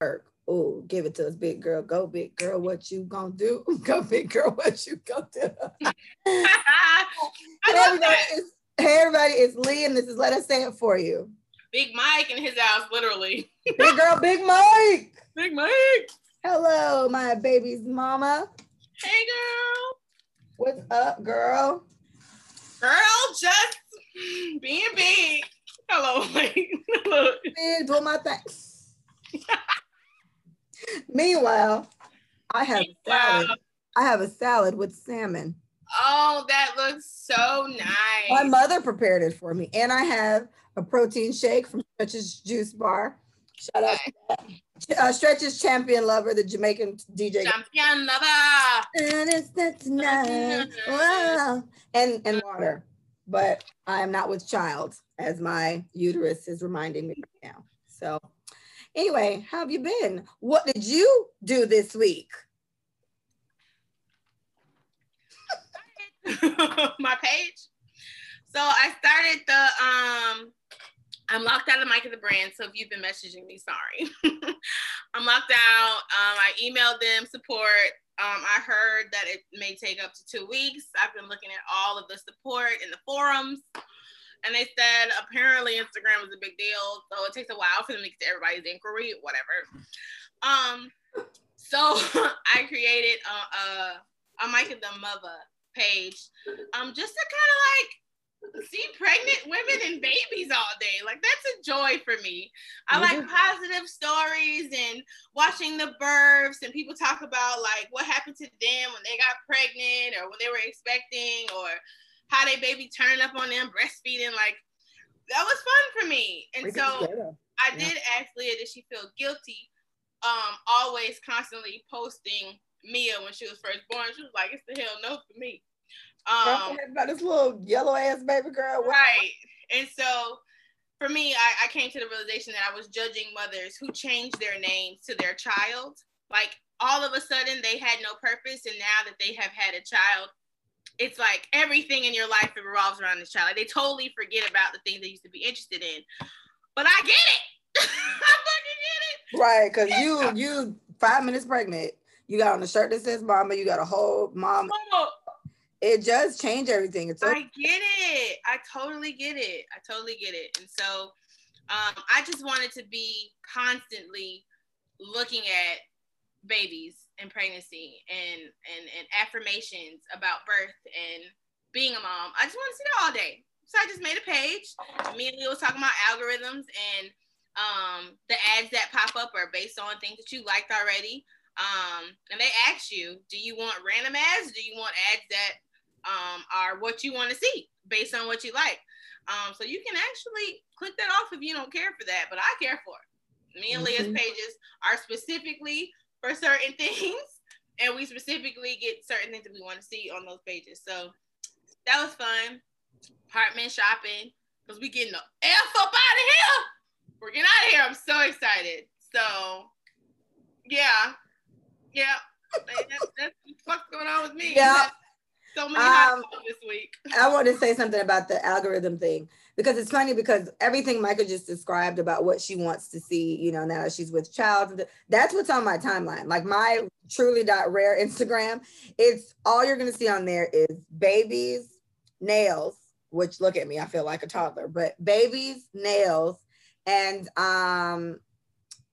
work. Oh, give it to us, big girl. Go, big girl. What you gonna do? Go, big girl. What you gonna do? hey, everybody, it's, hey, everybody, it's Lee, and this is Let Us Say It For You. Big Mike in his house, literally. big girl, Big Mike. Big Mike. Hello, my baby's mama. Hey, girl. What's up, girl? Girl, just being big. Hello, Look. Big, doing my thing. Meanwhile, I have salad. I have a salad with salmon. Oh, that looks so nice. My mother prepared it for me, and I have a protein shake from Stretch's Juice Bar. Shout out uh, Stretch's Champion Lover, the Jamaican DJ. Champion Lover. And it's that tonight. Wow. And and water, but I am not with child, as my uterus is reminding me right now. So Anyway, how have you been? What did you do this week? my page. So I started the um I'm locked out of Mike of the brand. So if you've been messaging me, sorry. I'm locked out. Um, I emailed them support. Um, I heard that it may take up to two weeks. I've been looking at all of the support in the forums and they said apparently Instagram is a big deal, so it takes a while for them to get to everybody's inquiry, whatever. Um, so I created a, a, a Mike and the Mother page, um, just to kind of like see pregnant women and babies all day. Like that's a joy for me. I like positive stories and watching the births and people talk about like what happened to them when they got pregnant or when they were expecting or how they baby turning up on them, breastfeeding. Like that was fun for me. And so I did ask Leah, did she feel guilty? Um, always constantly posting Mia when she was first born. She was like, it's the hell no for me. Um, about this little yellow ass baby girl. Right. And so for me, I, I came to the realization that I was judging mothers who changed their names to their child. Like all of a sudden they had no purpose. And now that they have had a child, it's like everything in your life revolves around this child. Like they totally forget about the things they used to be interested in. But I get it. I fucking get it. Right, because you you five minutes pregnant. You got on a shirt that says mama. You got a whole mom. It does change everything. It's okay. I get it. I totally get it. I totally get it. And so um, I just wanted to be constantly looking at babies and pregnancy and and and affirmations about birth and being a mom. I just want to see that all day. So I just made a page. Me and Leo was talking about algorithms and um, the ads that pop up are based on things that you liked already. Um, and they ask you, do you want random ads? Do you want ads that um, are what you want to see based on what you like? Um, so you can actually click that off if you don't care for that, but I care for it. Me and mm-hmm. Leah's pages are specifically for certain things, and we specifically get certain things that we want to see on those pages. So that was fun. Apartment shopping because we getting the f up out of here. We're getting out of here. I'm so excited. So yeah, yeah. that's, that's what's going on with me. Yeah. So many um, this week. I want to say something about the algorithm thing because it's funny because everything Micah just described about what she wants to see, you know, now that she's with child, that's what's on my timeline. Like my truly dot rare Instagram, it's all you're gonna see on there is babies, nails, which look at me, I feel like a toddler, but babies, nails, and um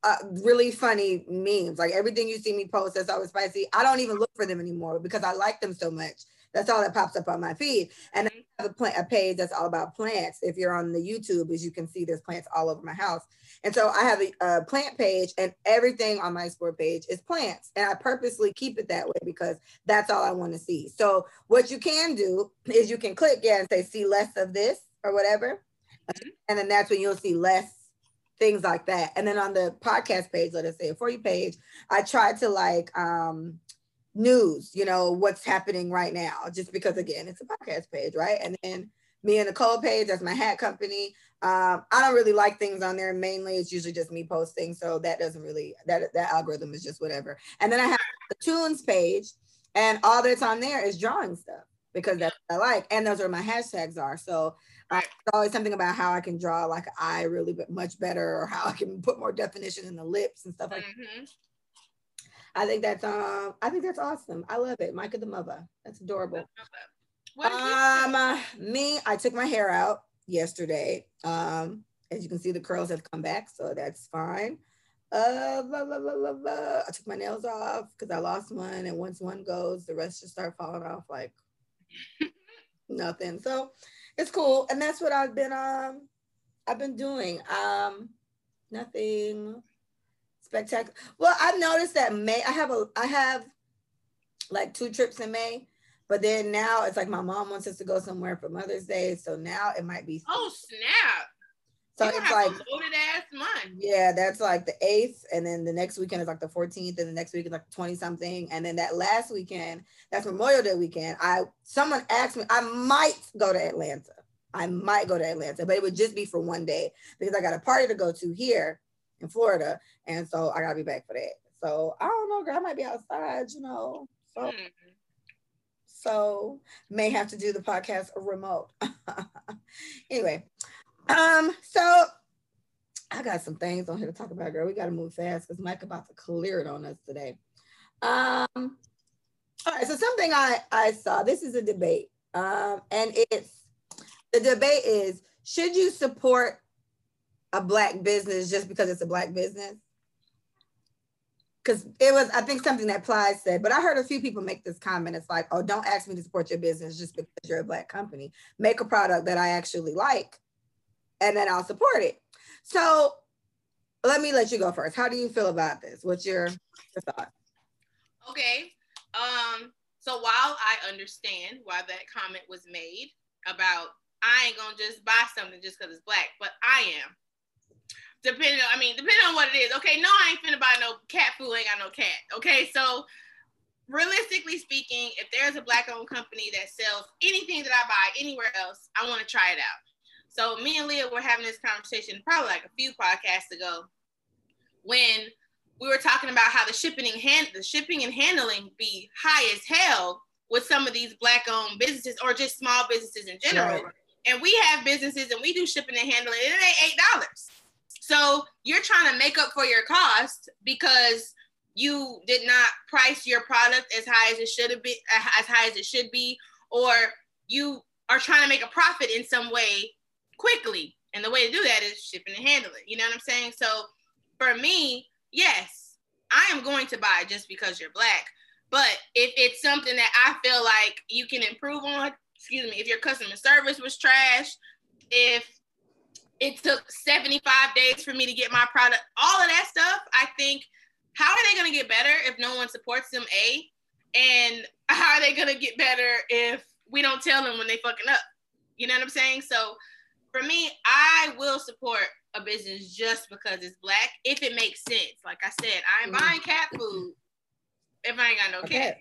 uh, really funny memes. Like everything you see me post that's always spicy, I don't even look for them anymore because I like them so much. That's all that pops up on my feed. And I have a, plant, a page that's all about plants. If you're on the YouTube, as you can see, there's plants all over my house. And so I have a, a plant page, and everything on my explore page is plants. And I purposely keep it that way because that's all I want to see. So what you can do is you can click, yeah, and say, see less of this or whatever. Mm-hmm. And then that's when you'll see less things like that. And then on the podcast page, let us say a for you page, I try to like um news, you know, what's happening right now, just because again, it's a podcast page, right? And then me and Nicole page, that's my hat company. Um, I don't really like things on there. Mainly, it's usually just me posting, so that doesn't really that that algorithm is just whatever. And then I have the tunes page, and all that's on there is drawing stuff because that's what I like, and those are my hashtags are. So Right. It's always something about how I can draw like an eye really much better or how I can put more definition in the lips and stuff like mm-hmm. that. I think that's um I think that's awesome. I love it. Micah the mother. That's adorable. Um me, I took my hair out yesterday. Um, as you can see, the curls have come back, so that's fine. Uh, blah, blah, blah, I took my nails off because I lost one, and once one goes, the rest just start falling off like nothing. So it's cool, and that's what I've been um I've been doing. Um, nothing spectacular. Well, I've noticed that May I have a I have like two trips in May, but then now it's like my mom wants us to go somewhere for Mother's Day, so now it might be. Oh snap! So you it's like loaded ass month. Yeah, that's like the eighth, and then the next weekend is like the fourteenth, and the next week is like twenty something, and then that last weekend, that's Memorial Day weekend. I someone asked me, I might go to Atlanta. I might go to Atlanta, but it would just be for one day because I got a party to go to here in Florida, and so I gotta be back for that. So I don't know, girl. I might be outside, you know. So, mm. so may have to do the podcast remote. anyway, um, so I got some things on here to talk about, girl. We gotta move fast because Mike about to clear it on us today. Um, all right, so something I I saw. This is a debate, um, and it's the debate is should you support a black business just because it's a black business? Because it was, I think something that Plies said, but I heard a few people make this comment. It's like, oh, don't ask me to support your business just because you're a black company. Make a product that I actually like, and then I'll support it. So let me let you go first. How do you feel about this? What's your, your thought? Okay. Um, so while I understand why that comment was made about I ain't gonna just buy something just because it's black, but I am depending on, I mean, depending on what it is. Okay, no, I ain't finna buy no cat food, ain't got no cat. Okay, so realistically speaking, if there's a black owned company that sells anything that I buy anywhere else, I wanna try it out. So me and Leah were having this conversation probably like a few podcasts ago when we were talking about how the shipping and hand the shipping and handling be high as hell with some of these black owned businesses or just small businesses in general. Right. And we have businesses and we do shipping and handling, and it ain't eight dollars. So you're trying to make up for your cost because you did not price your product as high as it should have been, uh, as high as it should be, or you are trying to make a profit in some way quickly. And the way to do that is shipping and handling. You know what I'm saying? So for me, yes, I am going to buy just because you're black. But if it's something that I feel like you can improve on, excuse me, if your customer service was trash, if it took 75 days for me to get my product. All of that stuff, I think, how are they going to get better if no one supports them? A, and how are they going to get better if we don't tell them when they fucking up? You know what I'm saying? So for me, I will support a business just because it's black if it makes sense. Like I said, I ain't mm-hmm. buying cat food if I ain't got no okay. cat.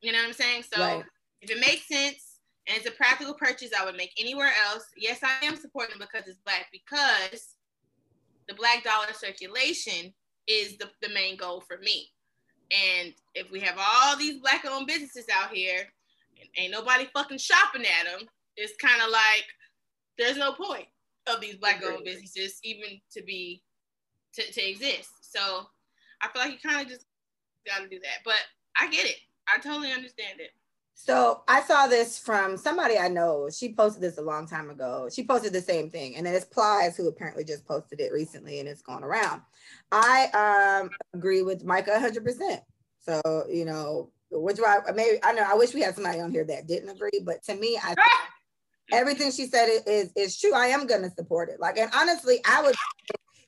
You know what I'm saying? So right. if it makes sense and it's a practical purchase I would make anywhere else. Yes, I am supporting because it's black because the black dollar circulation is the, the main goal for me. And if we have all these black owned businesses out here and ain't nobody fucking shopping at them, it's kind of like there's no point of these black owned businesses even to be to, to exist. So I feel like you kind of just got to do that. But I get it. I totally understand it. So I saw this from somebody I know. She posted this a long time ago. She posted the same thing, and then it's Plies who apparently just posted it recently, and it's gone around. I um, agree with Micah 100. percent So you know, which I maybe I know I wish we had somebody on here that didn't agree, but to me, I everything she said is is true. I am going to support it. Like, and honestly, I would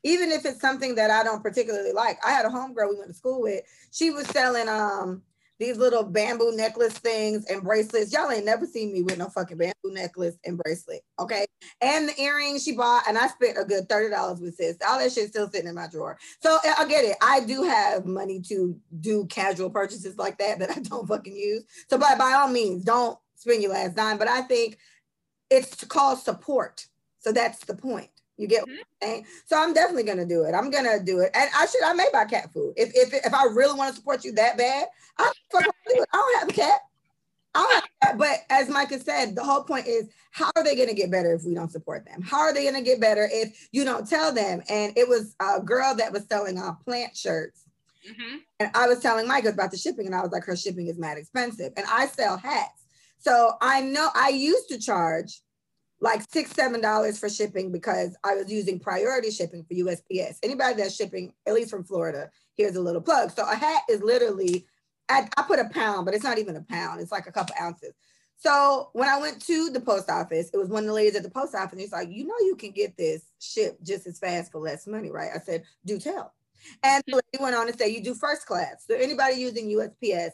even if it's something that I don't particularly like. I had a homegirl we went to school with. She was selling um these little bamboo necklace things and bracelets. Y'all ain't never seen me with no fucking bamboo necklace and bracelet. Okay. And the earrings she bought, and I spent a good $30 with sis. All that shit still sitting in my drawer. So I get it. I do have money to do casual purchases like that that I don't fucking use. So by, by all means, don't spend your last dime. But I think it's called support. So that's the point. You get mm-hmm. what I'm saying? So I'm definitely gonna do it. I'm gonna do it. And I should I may buy cat food. If if if I really want to support you that bad, I fucking do it. I don't have a cat. I, but as Micah said, the whole point is how are they going to get better if we don't support them? How are they going to get better if you don't tell them? And it was a girl that was selling uh, plant shirts. Mm-hmm. And I was telling Micah about the shipping, and I was like, her shipping is mad expensive. And I sell hats. So I know I used to charge like six, seven dollars for shipping because I was using priority shipping for USPS. Anybody that's shipping, at least from Florida, here's a little plug. So a hat is literally, I, I put a pound, but it's not even a pound. It's like a couple ounces. So when I went to the post office, it was one of the ladies at the post office. He's like, you know, you can get this shipped just as fast for less money, right? I said, do tell. And the lady went on to say, you do first class. So anybody using USPS,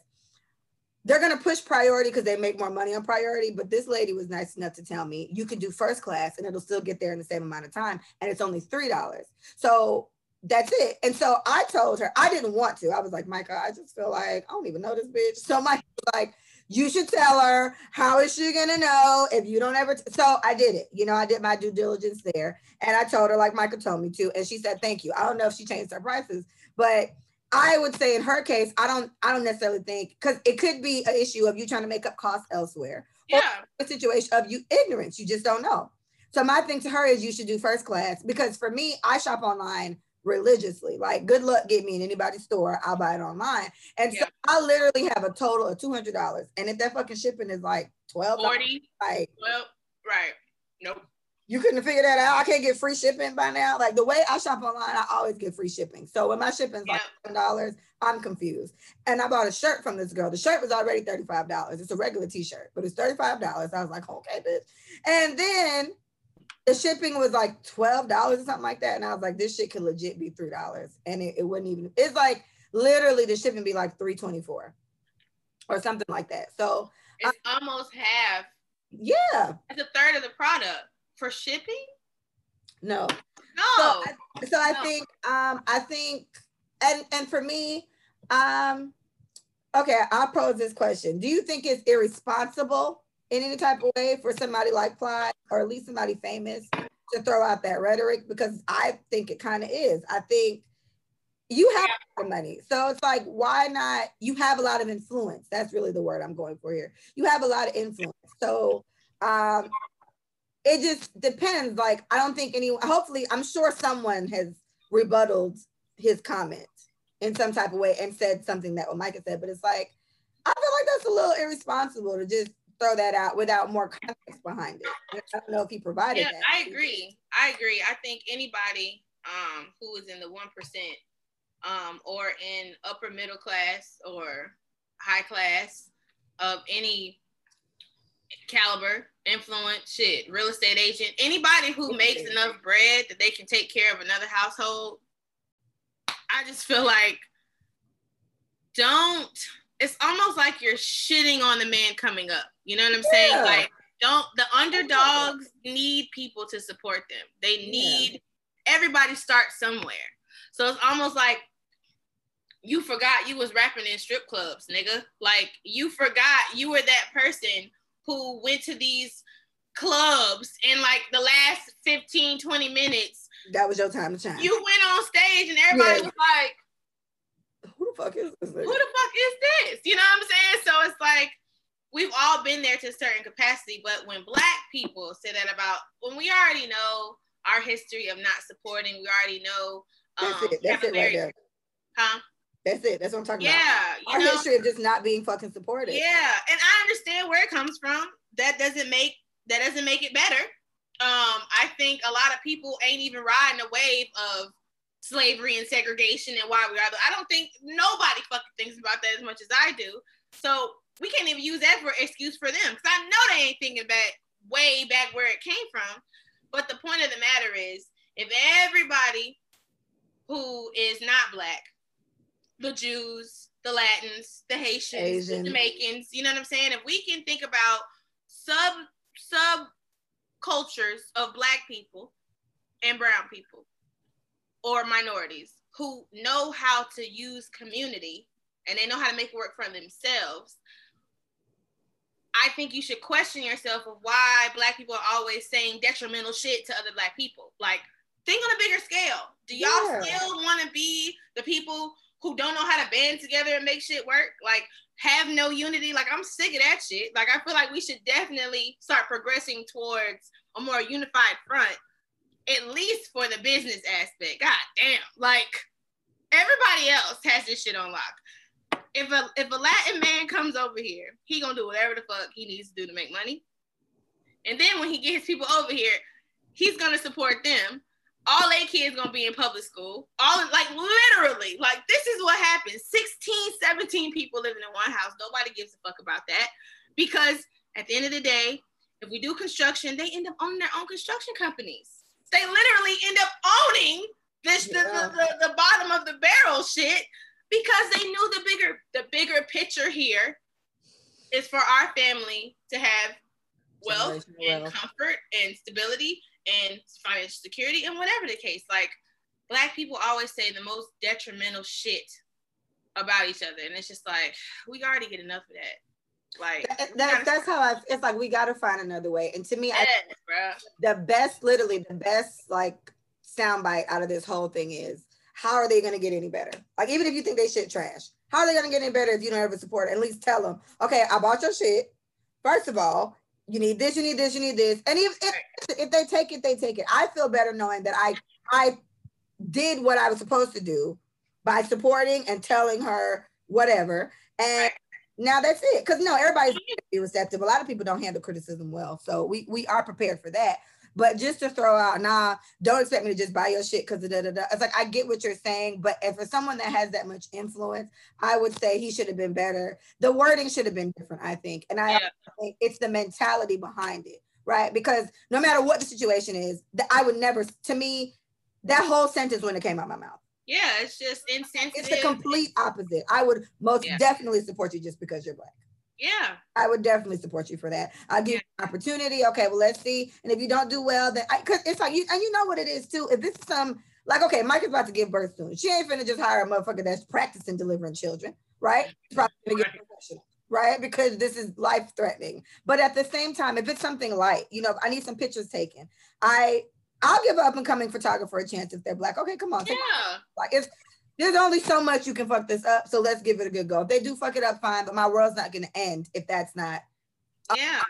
they're going to push priority because they make more money on priority. But this lady was nice enough to tell me you can do first class and it'll still get there in the same amount of time. And it's only $3. So that's it. And so I told her, I didn't want to. I was like, Micah, I just feel like I don't even know this bitch. So was like, you should tell her. How is she gonna know if you don't ever? T-? So I did it. You know, I did my due diligence there, and I told her like Micah told me to, and she said thank you. I don't know if she changed her prices, but I would say in her case, I don't, I don't necessarily think because it could be an issue of you trying to make up costs elsewhere. Yeah. a situation of you ignorance. You just don't know. So my thing to her is you should do first class because for me, I shop online religiously. Like, good luck get me in anybody's store. I'll buy it online. And yeah. so I literally have a total of two hundred dollars. And if that fucking shipping is like twelve, forty, like, well, right, nope. You couldn't figure that out. I can't get free shipping by now. Like the way I shop online, I always get free shipping. So when my shipping's yeah. like seven dollars, I'm confused. And I bought a shirt from this girl. The shirt was already thirty-five dollars. It's a regular T-shirt, but it's thirty-five dollars. I was like, okay, bitch. And then the shipping was like twelve dollars or something like that, and I was like, this shit could legit be three dollars, and it, it wouldn't even. It's like literally the shipping be like three twenty four, or something like that. So it's I, almost half. Yeah, it's a third of the product for shipping. No, no. So I, so I no. think um I think and and for me um okay I'll pose this question: Do you think it's irresponsible? in any type of way for somebody like Plies or at least somebody famous to throw out that rhetoric because I think it kind of is. I think you have the money. So it's like, why not? You have a lot of influence. That's really the word I'm going for here. You have a lot of influence. So um, it just depends. Like, I don't think anyone, hopefully, I'm sure someone has rebutted his comment in some type of way and said something that what Micah said, but it's like, I feel like that's a little irresponsible to just throw that out without more context behind it. I don't know if he provided yeah, that. I agree. I agree. I think anybody um, who is in the one percent um, or in upper middle class or high class of any caliber, influence, shit, real estate agent, anybody who makes enough bread that they can take care of another household. I just feel like don't it's almost like you're shitting on the man coming up. You know what I'm yeah. saying? Like, don't the underdogs need people to support them. They need yeah. everybody start somewhere. So it's almost like you forgot you was rapping in strip clubs, nigga. Like you forgot you were that person who went to these clubs in like the last 15, 20 minutes. That was your time to shine. You went on stage and everybody yeah. was like, who the fuck is this? Who the fuck is this? You know what I'm saying? So it's like we've all been there to a certain capacity, but when black people say that about when we already know our history of not supporting, we already know um, that's it. That's it right there. Huh? That's it. That's what I'm talking yeah, about. Yeah. Our know, history of just not being fucking supported. Yeah, and I understand where it comes from. That doesn't make that doesn't make it better. Um, I think a lot of people ain't even riding a wave of slavery and segregation and why we are. I don't think nobody fucking thinks about that as much as I do. So we can't even use that for excuse for them because I know they ain't thinking back way back where it came from. But the point of the matter is, if everybody who is not black, the Jews, the Latins, the Haitians, Asian. the Jamaicans, you know what I'm saying? If we can think about sub sub cultures of black people and brown people or minorities who know how to use community and they know how to make it work for themselves, I think you should question yourself of why black people are always saying detrimental shit to other black people. Like, think on a bigger scale. Do y'all yeah. still want to be the people who don't know how to band together and make shit work, like have no unity. Like I'm sick of that shit. Like I feel like we should definitely start progressing towards a more unified front, at least for the business aspect. God damn, like everybody else has this shit on lock. If a if a Latin man comes over here, he gonna do whatever the fuck he needs to do to make money. And then when he gets people over here, he's gonna support them all eight kids gonna be in public school. All like literally, like this is what happens. 16, 17 people living in one house. Nobody gives a fuck about that. Because at the end of the day, if we do construction, they end up owning their own construction companies. They literally end up owning this yeah. the, the, the bottom of the barrel shit because they knew the bigger the bigger picture here is for our family to have wealth and comfort and stability and financial security and whatever the case. Like black people always say the most detrimental shit about each other. And it's just like, we already get enough of that. Like that, that that's how I it's like we gotta find another way. And to me, I, the best, literally the best like soundbite out of this whole thing is how are they gonna get any better? Like even if you think they shit trash, how are they gonna get any better if you don't ever support it? At least tell them, okay, I bought your shit. First of all, you need this, you need this, you need this. And if, if, if they take it, they take it. I feel better knowing that I I did what I was supposed to do by supporting and telling her whatever. And now that's it. Because no, everybody's receptive. A lot of people don't handle criticism well. So we we are prepared for that. But just to throw out, nah, don't expect me to just buy your shit because da da da. It's like I get what you're saying, but if for someone that has that much influence, I would say he should have been better. The wording should have been different, I think. And I yeah. think it's the mentality behind it, right? Because no matter what the situation is, that I would never, to me, that whole sentence when it came out my mouth. Yeah, it's just insensitive. It's the complete opposite. I would most yeah. definitely support you just because you're black. Yeah. I would definitely support you for that. I'll give yeah. you an opportunity. Okay, well, let's see. And if you don't do well, then I cause it's like you and you know what it is too. If this is some like okay, Mike is about to give birth soon. She ain't finna just hire a motherfucker that's practicing delivering children, right? She's probably gonna get professional, right? Because this is life threatening. But at the same time, if it's something light, you know, I need some pictures taken. I I'll give an up and coming photographer a chance if they're black. Okay, come on. Yeah. Like if there's only so much you can fuck this up. So let's give it a good go. If they do fuck it up, fine. But my world's not going to end if that's not. Yeah.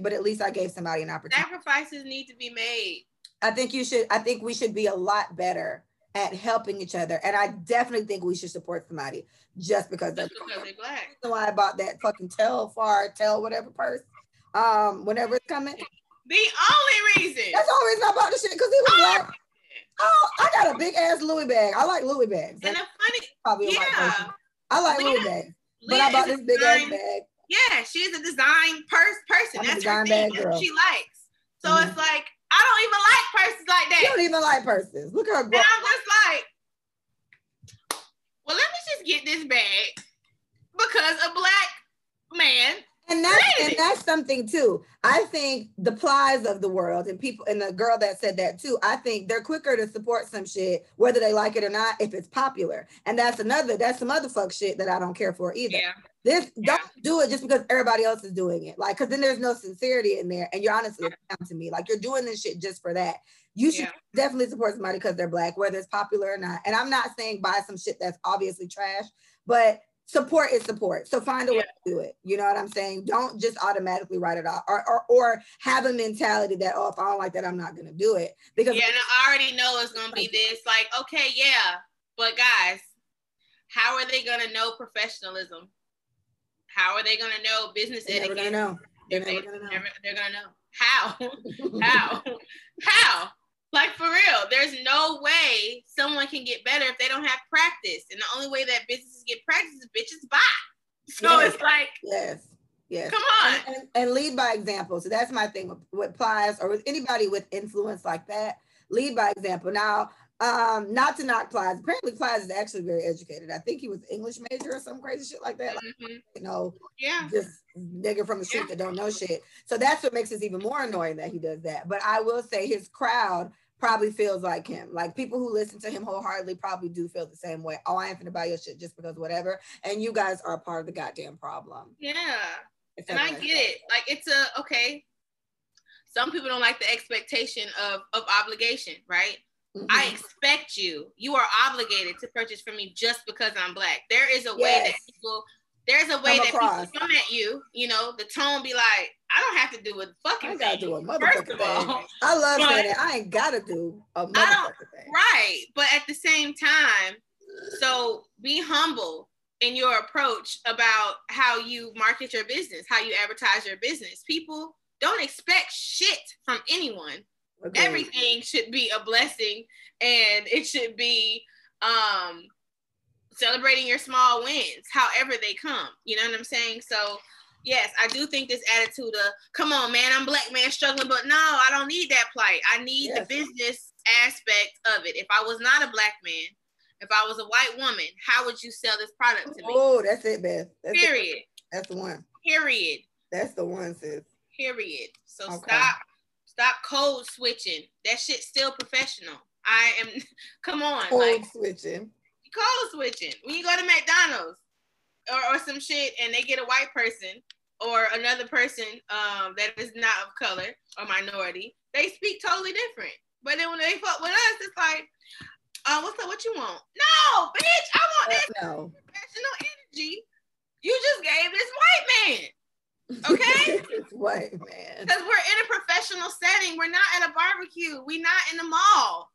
But at least I gave somebody an opportunity. Sacrifices need to be made. I think you should. I think we should be a lot better at helping each other, and I definitely think we should support somebody just because just they're because they're black. That's why I bought that fucking Telfar tell whatever purse. Um, whenever it's coming. The only reason. That's the only reason I bought the shit because he was oh, black. Oh, I got a big ass Louis bag. I like Louis bags. And a funny, probably yeah. I like Leah, Louis bags, but I bought this big design, ass bag. Yeah, she's a design purse person. I'm That's her thing. That's she likes. So mm-hmm. it's like I don't even like purses like that. You don't even like purses. Look at her. And I'm just like, well, let me just get this bag because a black man and that's and that's something too. I think the plies of the world and people and the girl that said that too. I think they're quicker to support some shit whether they like it or not if it's popular. And that's another that's some other fuck shit that I don't care for either. Yeah. This yeah. don't do it just because everybody else is doing it. Like cuz then there's no sincerity in there and you're honestly down to me. Like you're doing this shit just for that. You should yeah. definitely support somebody because they're black whether it's popular or not. And I'm not saying buy some shit that's obviously trash, but support is support. So find a yeah. way to do it. You know what I'm saying? Don't just automatically write it off or, or, or have a mentality that, oh, if I don't like that, I'm not going to do it. Because yeah, and I already know it's going to be this like, okay, yeah, but guys, how are they going to know professionalism? How are they going to know business they're etiquette? Never gonna know. They're, they, never gonna know. they're gonna know. How? how? how? Like for real, there's no way someone can get better if they don't have practice. And the only way that businesses get practice is bitches buy. So yes. it's like yes. Yes. Come on. And, and, and, lead by example. So that's my thing with, with Plies or with anybody with influence like that. Lead by example. Now, um, not to knock Plies. Apparently, Plies is actually very educated. I think he was English major or some crazy shit like that. Like, mm-hmm. You know, yeah, just nigga from the street yeah. that don't know shit. So that's what makes it even more annoying that he does that. But I will say his crowd probably feels like him. Like people who listen to him wholeheartedly probably do feel the same way. Oh, I ain't finna buy your shit just because whatever. And you guys are a part of the goddamn problem. Yeah. and I get it. Like it's a okay. Some people don't like the expectation of of obligation, right? Mm-hmm. I expect you. You are obligated to purchase from me just because I'm black. There is a yes. way that people there's a way come that across. people come at you, you know, the tone be like, I don't have to do a fucking I gotta thing. do a motherfucking thing. I love but, saying that. I ain't gotta do a motherfucking thing. Right. But at the same time, so be humble in your approach about how you market your business, how you advertise your business. People don't expect shit from anyone. Okay. Everything should be a blessing and it should be um celebrating your small wins, however they come. You know what I'm saying? So yes, I do think this attitude of come on, man, I'm black man struggling, but no, I don't need that plight. I need yes. the business aspect of it. If I was not a black man, if I was a white woman, how would you sell this product to me? Oh, that's it, Beth. That's Period. It. That's the one. Period. That's the one, sis. Period. So okay. stop, stop code switching. That shit's still professional. I am. Come on, code like, switching code switching. When you go to McDonald's or, or some shit and they get a white person or another person um, that is not of color or minority, they speak totally different. But then when they fuck with us, it's like, uh, what's up? What you want? No, bitch, I want this uh, no. professional energy. You just gave this white man. Okay? It's white man. Because we're in a professional setting. We're not at a barbecue. We're not in the mall.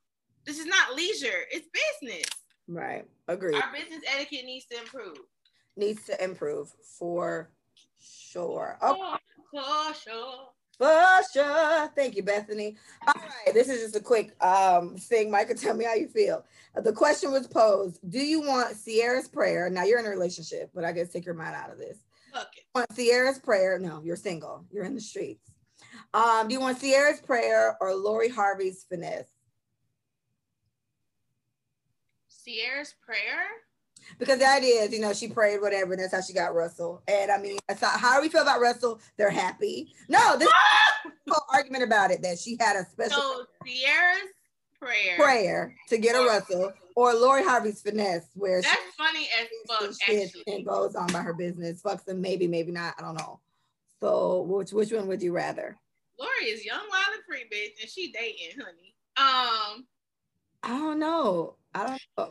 This is not leisure. It's business. Right. Agree. Our business etiquette needs to improve. Needs to improve for sure. Oh, for sure. For sure. Thank you, Bethany. All right. This is just a quick um thing. Micah, tell me how you feel. The question was posed Do you want Ciara's prayer? Now you're in a relationship, but I guess take your mind out of this. Want Ciara's prayer? No, you're single. You're in the streets. Um, do you want Ciara's prayer or Lori Harvey's finesse? Ciara's prayer? Because that is, you know, she prayed whatever, and that's how she got Russell. And I mean, that's how, how do we feel about Russell? They're happy. No, this whole argument about it that she had a special so Ciara's prayer prayer to get a Russell or Lori Harvey's finesse, where that's she, funny as fuck actually. and goes on by her business, fucks them, maybe, maybe not. I don't know. So which which one would you rather? Lori is young, wild, and free, bitch, and she dating, honey. Um, I don't know. I don't know.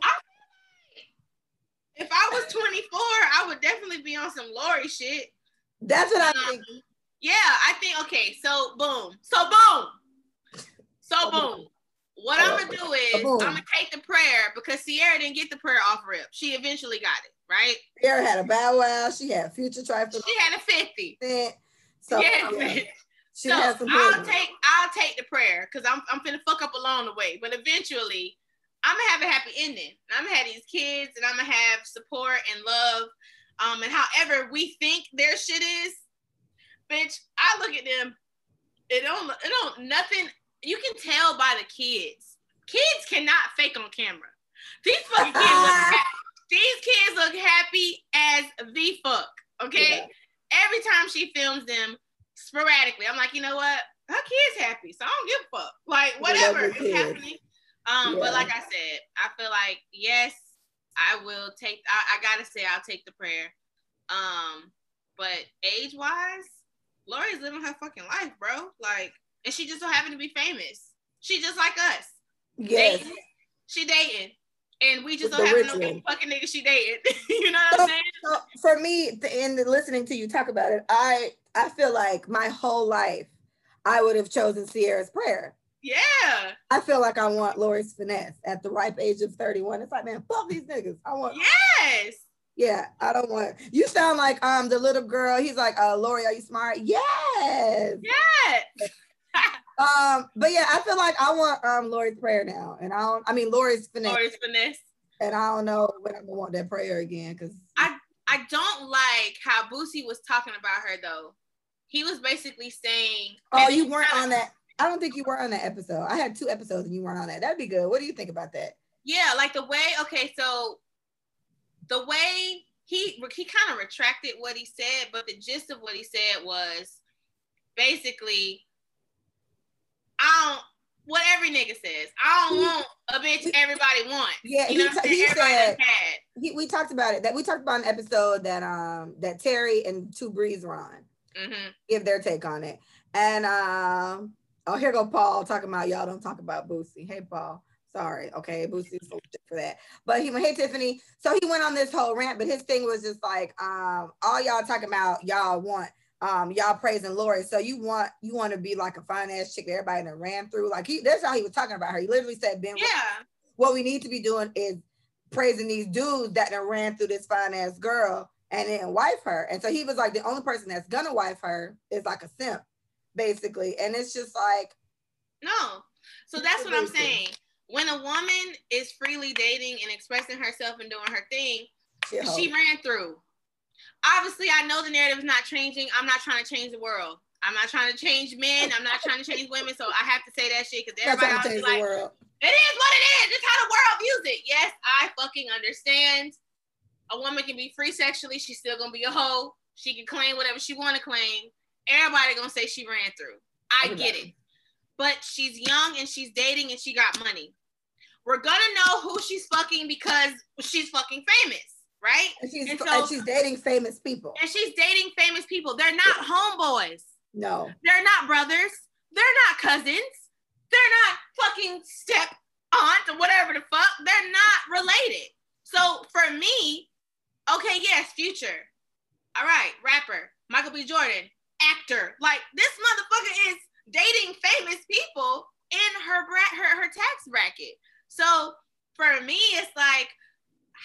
if I was 24, I would definitely be on some Lori shit. That's what um, I think. Yeah, I think okay. So boom. So boom. So boom. What I'm gonna do is I'm gonna take the prayer because Ciara didn't get the prayer off rip. She eventually got it, right? Ciara had a bow wow. She had future trifle. She had a 50. So, yeah. yeah. so I'll take I'll take the prayer because I'm I'm finna fuck up along the way. But eventually I'm gonna have a happy ending. I'm gonna have these kids and I'm gonna have support and love. Um, and however we think their shit is, bitch, I look at them, it don't it don't nothing you can tell by the kids. Kids cannot fake on camera. These fucking kids look happy. These kids look happy as the fuck. Okay. Yeah. Every time she films them sporadically, I'm like, you know what? Her kid's happy, so I don't give a fuck. Like whatever is happening. Um, yeah. but like I said, I feel like yes, I will take. I, I gotta say, I'll take the prayer. Um, but age wise, Lori's living her fucking life, bro. Like, and she just so happen to be famous. She just like us. Yes. Dating. She dating. And we just don't have no fucking nigga she dated. you know what so, I'm saying? So for me, in listening to you talk about it, I I feel like my whole life I would have chosen Ciara's prayer yeah. I feel like I want Lori's finesse at the ripe age of 31. It's like, man, fuck these niggas. I want Yes. Yeah, I don't want you sound like um the little girl. He's like, uh Lori, are you smart? Yes. Yes. Um, but yeah, I feel like I want um Lori's prayer now. And I don't I mean Lori's finesse. Lori's finesse. And I don't know when I'm gonna want that prayer again because I I don't like how Boosie was talking about her though. He was basically saying, "Oh, you weren't on that. I don't think you were on that episode. I had two episodes and you weren't on that. That'd be good. What do you think about that? Yeah, like the way. Okay, so the way he he kind of retracted what he said, but the gist of what he said was basically, I don't. What every nigga says, I don't want a bitch everybody wants. Yeah, you know he, he said he, we talked about it. That we talked about an episode that um that Terry and Two Breeze were on. Mm-hmm. Give their take on it, and um Oh, here go Paul talking about y'all don't talk about Boosie. Hey, Paul. Sorry, okay, Boosie's shit for that. But he went, hey Tiffany. So he went on this whole rant, but his thing was just like, um, all y'all talking about y'all want um y'all praising Lori. So you want you want to be like a fine ass chick that everybody that ran through. Like he that's how he was talking about her. He literally said, Ben, Yeah. what we need to be doing is praising these dudes that done ran through this fine ass girl and then wife her. And so he was like, the only person that's gonna wife her is like a simp, basically. And it's just like, No. So that's what I'm saying. When a woman is freely dating and expressing herself and doing her thing, hoe. she ran through. Obviously, I know the narrative is not changing. I'm not trying to change the world. I'm not trying to change men. I'm not trying to change women. So I have to say that shit because That's everybody else is like, world. it is what it is. It's how the world views it. Yes, I fucking understand. A woman can be free sexually. She's still gonna be a hoe. She can claim whatever she want to claim. Everybody gonna say she ran through. I get it. But she's young and she's dating and she got money. We're gonna know who she's fucking because she's fucking famous, right? And she's, And and she's dating famous people. And she's dating famous people. They're not homeboys. No. They're not brothers. They're not cousins. They're not fucking step aunt or whatever the fuck. They're not related. So for me, okay, yes, future. All right, rapper, Michael B. Jordan, actor. Like this motherfucker is dating famous people in her bra- her her tax bracket. So for me, it's like,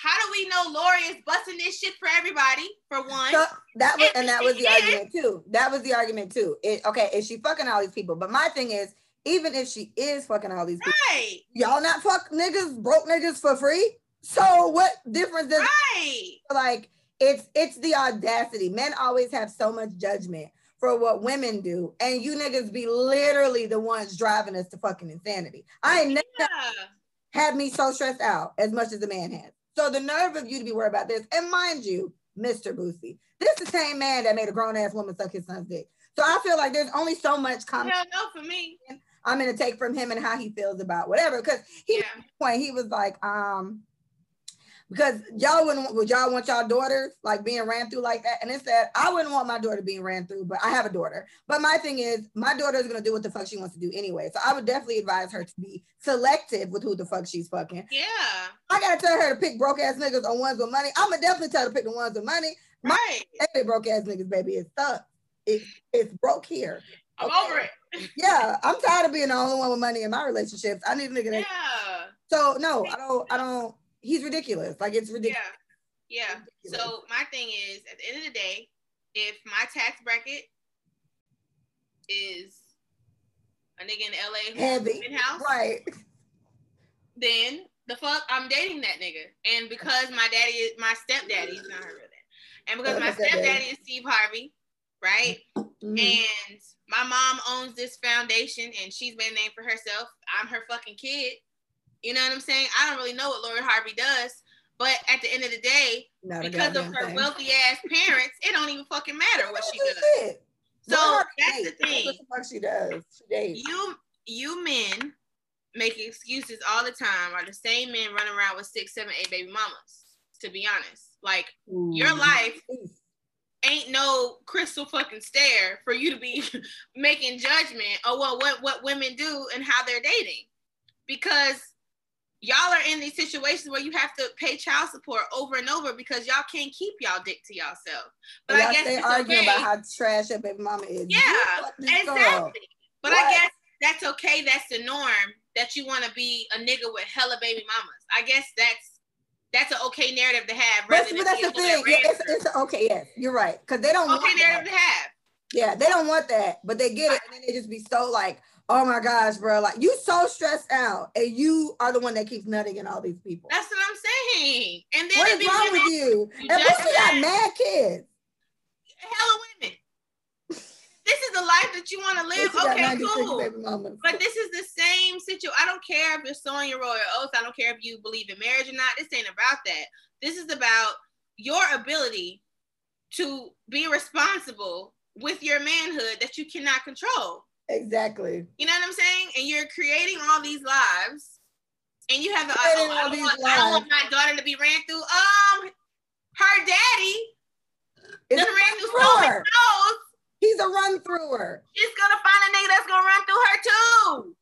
how do we know Lori is busting this shit for everybody? For one, So that was, and that was the Yeah. argument too. That was the argument too. It, okay, is she fucking all these people? But my thing is, even if she is fucking all these people, right, y'all not fuck niggas, broke niggas for free. So what difference does right. like it's it's the audacity. Men always have so much judgment for what women do, and you niggas be literally the ones driving us to fucking insanity. I ain't never had me so stressed out as much as the man has. So the nerve of you to be worried about this, and mind you, Mr. Boosie, this is the same man that made a grown ass woman suck his son's dick. So I feel like there's only so much comment Hell no for me. I'm gonna take from him and how he feels about whatever. Because he Yeah. point he was like, um, because y'all wouldn't would y'all want y'all daughters like being ran through like that? And it said, I wouldn't want my daughter being ran through, but I have a daughter. But my thing is, my daughter is gonna do what the fuck she wants to do anyway. So I would definitely advise her to be selective with who the fuck she's fucking. Yeah. I gotta tell her to pick broke ass niggas or ones with money. I'm gonna definitely tell her to pick the ones with money. My Right. favorite broke ass niggas, baby, is stuck. It, it's broke here. I'm over it. Yeah, I'm tired of being the only one with money in my relationships. I need a nigga that Yeah. so no, I don't. I don't. He's ridiculous. Like it's Yeah. ridiculous. Yeah. So my thing is, at the end of the day, if my tax bracket is a nigga in LA Heavy. in house, Right. then the fuck I'm dating that nigga. And because my daddy is my stepdaddy, he's not her real dad. And because my stepdaddy is Steve Harvey, right? Mhm. And my mom owns this foundation and she's made a name for herself. I'm her fucking kid. You know what I'm saying? I don't really know what Lori Harvey does, but at the end of the day, Not because of her thing. wealthy ass parents, it don't even fucking matter what she does. it. So Lord, that's the thing. What the fuck she does? She. You you men make excuses all the time. Are the same men running around with six, seven, eight baby mamas? To be honest, like your life ain't no crystal fucking stair for you to be making judgment or what what what women do and how they're dating because y'all are in these situations where you have to pay child support over and over because y'all can't keep y'all dick to yourself but Y'all i guess it's arguing okay about how trash your baby mama is. Yeah this girl. exactly but i guess that's okay that's the norm that you want to be a nigga with hella baby mamas i guess that's that's an okay narrative to have But, but that's the thing. to Yeah, it's, it's okay. Yes, you're right. Because they don't okay want that. narrative to have Yeah, they don't want that, but they get it, and then they just be so like, "Oh my gosh, bro! Like you so stressed out, and you are the one that keeps nutting in all these people. That's what I'm saying. And then What is wrong with you? And plus, you got mad. kids. hella women. This is the life that you want to live. Plus, you got Okay, cool. But this is the same situation. I don't care if you're sowing your royal oath. I don't care if you believe in marriage or not. This ain't about that. This is about your ability to be responsible with your manhood that you cannot control. Exactly. You know what I'm saying? And you're creating all these lives, and you have the. Oh, I, don't want, I don't want my daughter to be ran through. Um, her daddy It's a ran run through so many through her. He's a run through her. She's gonna find a nigga that's gonna run through her too.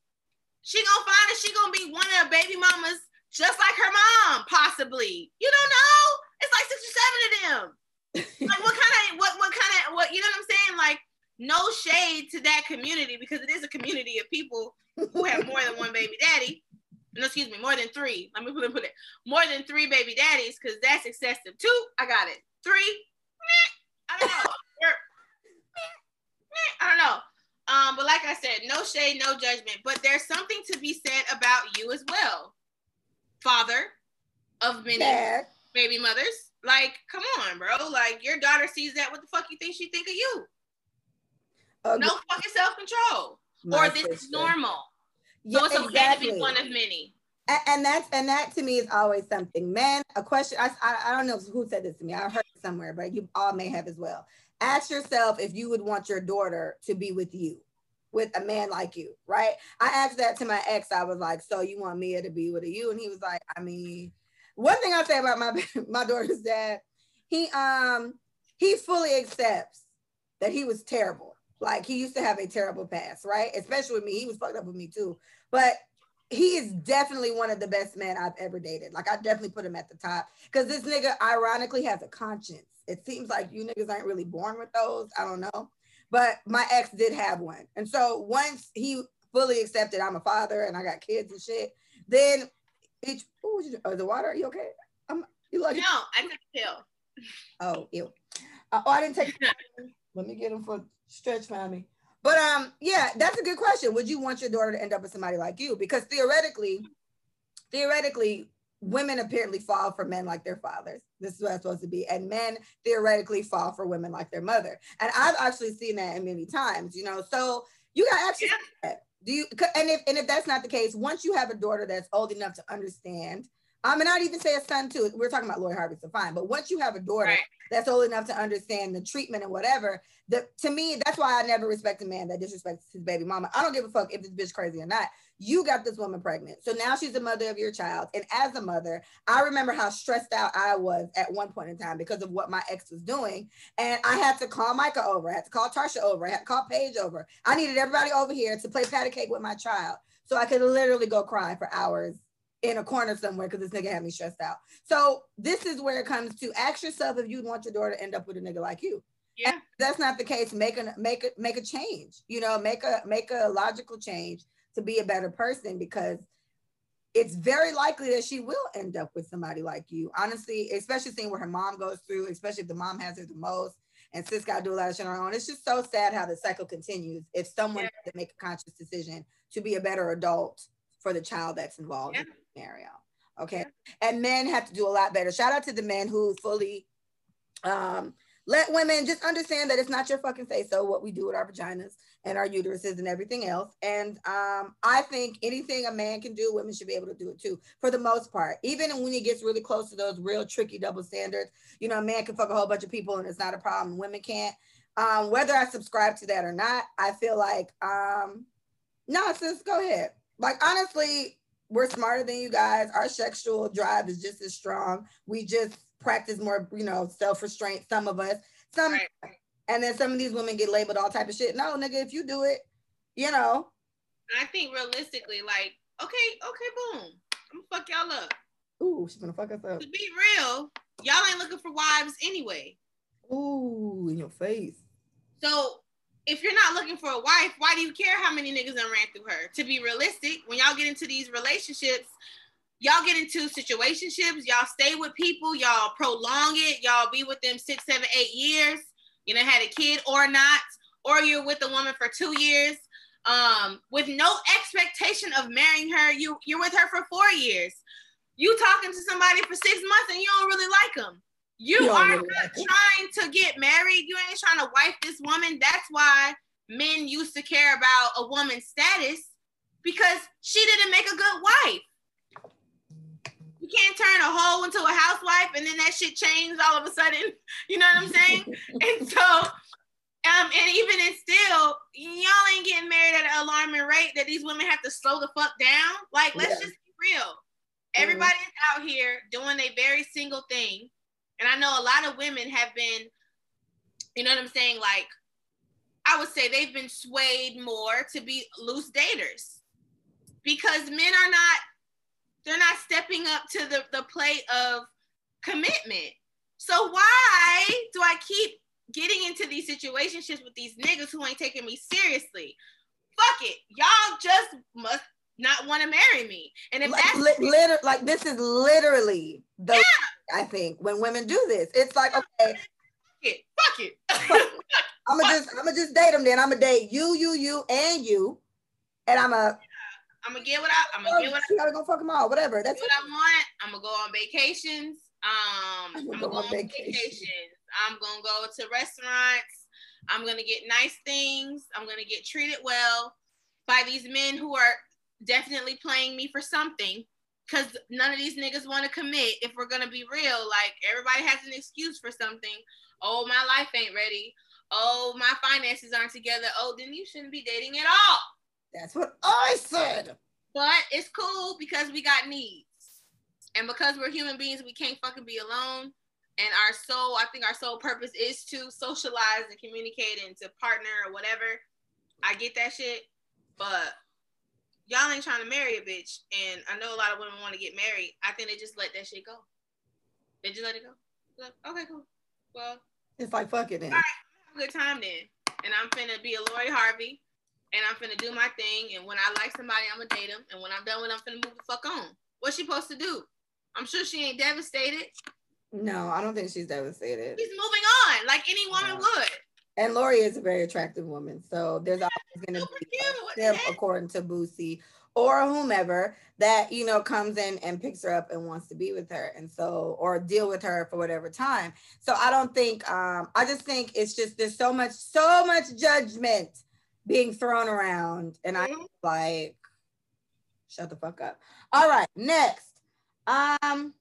she gonna find that she gonna be one of the baby mamas just like her mom, possibly. You don't know. It's like six or seven of them. like what kind of what what kind of what you know what I'm saying? Like no shade to that community because it is a community of people who have more than one baby daddy. No, excuse me, more than three. Let me put it, put it more than three baby daddies because that's excessive. Two, I got it. Three, I don't know. I don't know. Um, but like I said, no shade, no judgment. But there's something to be said about you as well, father of many baby mothers. Like, come on, bro. Like your daughter sees that. What the fuck you think she think of you? Uh, no fucking self control. Or this sister. is normal. Yeah, so it's okay exactly. to be one of many. And, and, that's and that to me is always something. Men, a question. I, I, I don't know who said this to me. I heard it somewhere, but you all may have as well. Ask yourself if you would want your daughter to be with you, with a man like you, right? I asked that to my ex. I was like, "So you want Mia to be with you?" And he was like, "I mean, one thing I say about my my daughter's dad, he um he fully accepts that he was terrible. Like he used to have a terrible past, right? Especially with me. He was fucked up with me too. But he is definitely one of the best men I've ever dated. Like I definitely put him at the top because this nigga ironically has a conscience. It seems like you niggas aren't really born with those. I don't know. But my ex did have one. And so once he fully accepted I'm a father and I got kids and shit, then each oh, oh the water, are you okay? I'm you like No, I took a pill. Oh, ew. Uh, oh, I didn't take Let me get him for stretch me. But um, yeah, that's a good question. Would you want your daughter to end up with somebody like you? Because theoretically, theoretically, women apparently fall for men like their fathers. This is what it's supposed to be. And men theoretically fall for women like their mother. And I've actually seen that many times, you know. So you got actually yeah. do you and if and if that's not the case, once you have a daughter that's old enough to understand, I mean, not even say a son too. We're talking about Lori Harvey, so fine. But once you have a daughter right. that's old enough to understand the treatment and whatever, that to me, that's why I never respect a man that disrespects his baby mama. I don't give a fuck if this bitch crazy or not. You got this woman pregnant. So now she's the mother of your child. And as a mother, I remember how stressed out I was at one point in time because of what my ex was doing. And I had to call Micah over, I had to call Tarsha over, I had to call Paige over. I needed everybody over here to play patty cake with my child. So I could literally go cry for hours in a corner somewhere because this nigga had me stressed out. So this is where it comes to ask yourself if you'd want your daughter to end up with a nigga like you. Yeah. that's not the case. Make a make a make a change. You know, make a make a logical change to be a better person because it's very likely that she will end up with somebody like you. Honestly, especially seeing what her mom goes through, especially if the mom has her the most, and sis got to do a lot of shit on her own. It's just so sad how the cycle continues. If someone yeah. to make a conscious decision to be a better adult for the child that's involved yeah. Scenario. Okay. And men have to do a lot better. Shout out to the men who fully um, let women just understand that it's not your fucking say so what we do with our vaginas and our uteruses and everything else. And um, I think anything a man can do, women should be able to do it too, for the most part. Even when he gets really close to those real tricky double standards, you know, a man can fuck a whole bunch of people and it's not a problem. Women can't. Um, whether I subscribe to that or not, I feel like, um, no, sis, go ahead. Like honestly, we're smarter than you guys. Our sexual drive is just as strong. We just practice more, you know, self-restraint. Some of us, some, right. and then some of these women get labeled all type of shit. No, nigga, if you do it, you know. I think realistically, like, okay, okay, boom, I'm gonna fuck y'all up. Ooh, she's gonna fuck us up. To be real, y'all ain't looking for wives anyway. Ooh, in your face. So if you're not looking for a wife, why do you care how many niggas done ran through her? To be realistic, when y'all get into these relationships, y'all get into situationships, y'all stay with people, y'all prolong it, y'all be with them six, seven, eight years, you know, had a kid or not, or you're with a woman for two years, um, with no expectation of marrying her. You you're with her for four years. You talking to somebody for six months and you don't really like them. You are not trying to get married. You ain't trying to wife this woman. That's why men used to care about a woman's status because she didn't make a good wife. You can't turn a hoe into a housewife and then that shit changed all of a sudden. You know what I'm saying? and so, um, and even and still, y'all ain't getting married at an alarming rate that these women have to slow the fuck down. Like, let's yeah. just be real. Everybody's out here doing a very single thing and I know a lot of women have been, you know what I'm saying? Like, I would say they've been swayed more to be loose daters. because men are not they're not stepping up to the, the plate of commitment. So why do I keep getting into these situationships with these niggas who ain't taking me seriously? Fuck it. Y'all just must not want to marry me. And if like, that's li- liter- like this is literally the yeah. I think when women do this, it's like okay, fuck it, fuck it. I'm gonna just I'm gonna just date them. Then I'm gonna date you, you, you, and you, and I'm a. I'm gonna get what I. I'm gonna get what I. Gotta go fuck them all. Whatever. That's what I want. I'm gonna go on vacations. Um, I'm gonna, go, go on vacation. vacations. I'm gonna go to restaurants. I'm gonna get nice things. I'm gonna get treated well by these men who are definitely playing me for something because none of these niggas want to commit if we're gonna be real like everybody has an excuse for something. Oh my life ain't ready. Oh my finances aren't together. Oh then you shouldn't be dating at all. That's what i said. But it's cool because we got needs. And because we're human beings we can't fucking be alone. And our soul i think our sole purpose is to socialize and communicate and to partner or whatever. I get that shit but y'all ain't trying to marry a bitch, and I know a lot of women want to get married. I think they just let that shit go. They just let it go. Like, okay, cool. Well, it's like fuck it then. All right, have a good time then. And I'm finna be a Lori Harvey, and I'm finna do my thing. And when I like somebody, I'm gonna date them. And when I'm done with, them, I'm finna move the fuck on. What's she supposed to do? I'm sure she ain't devastated. No, I don't think she's devastated. She's moving on like any woman would. And Lori is a very attractive woman. So there's always going to be a according to Boosie or whomever that, you know, comes in and picks her up and wants to be with her. And so, or deal with her for whatever time. So I don't think, um, I just think it's just, there's so much, so much judgment being thrown around. And I mm-hmm. like, shut the fuck up. All right, next. Um,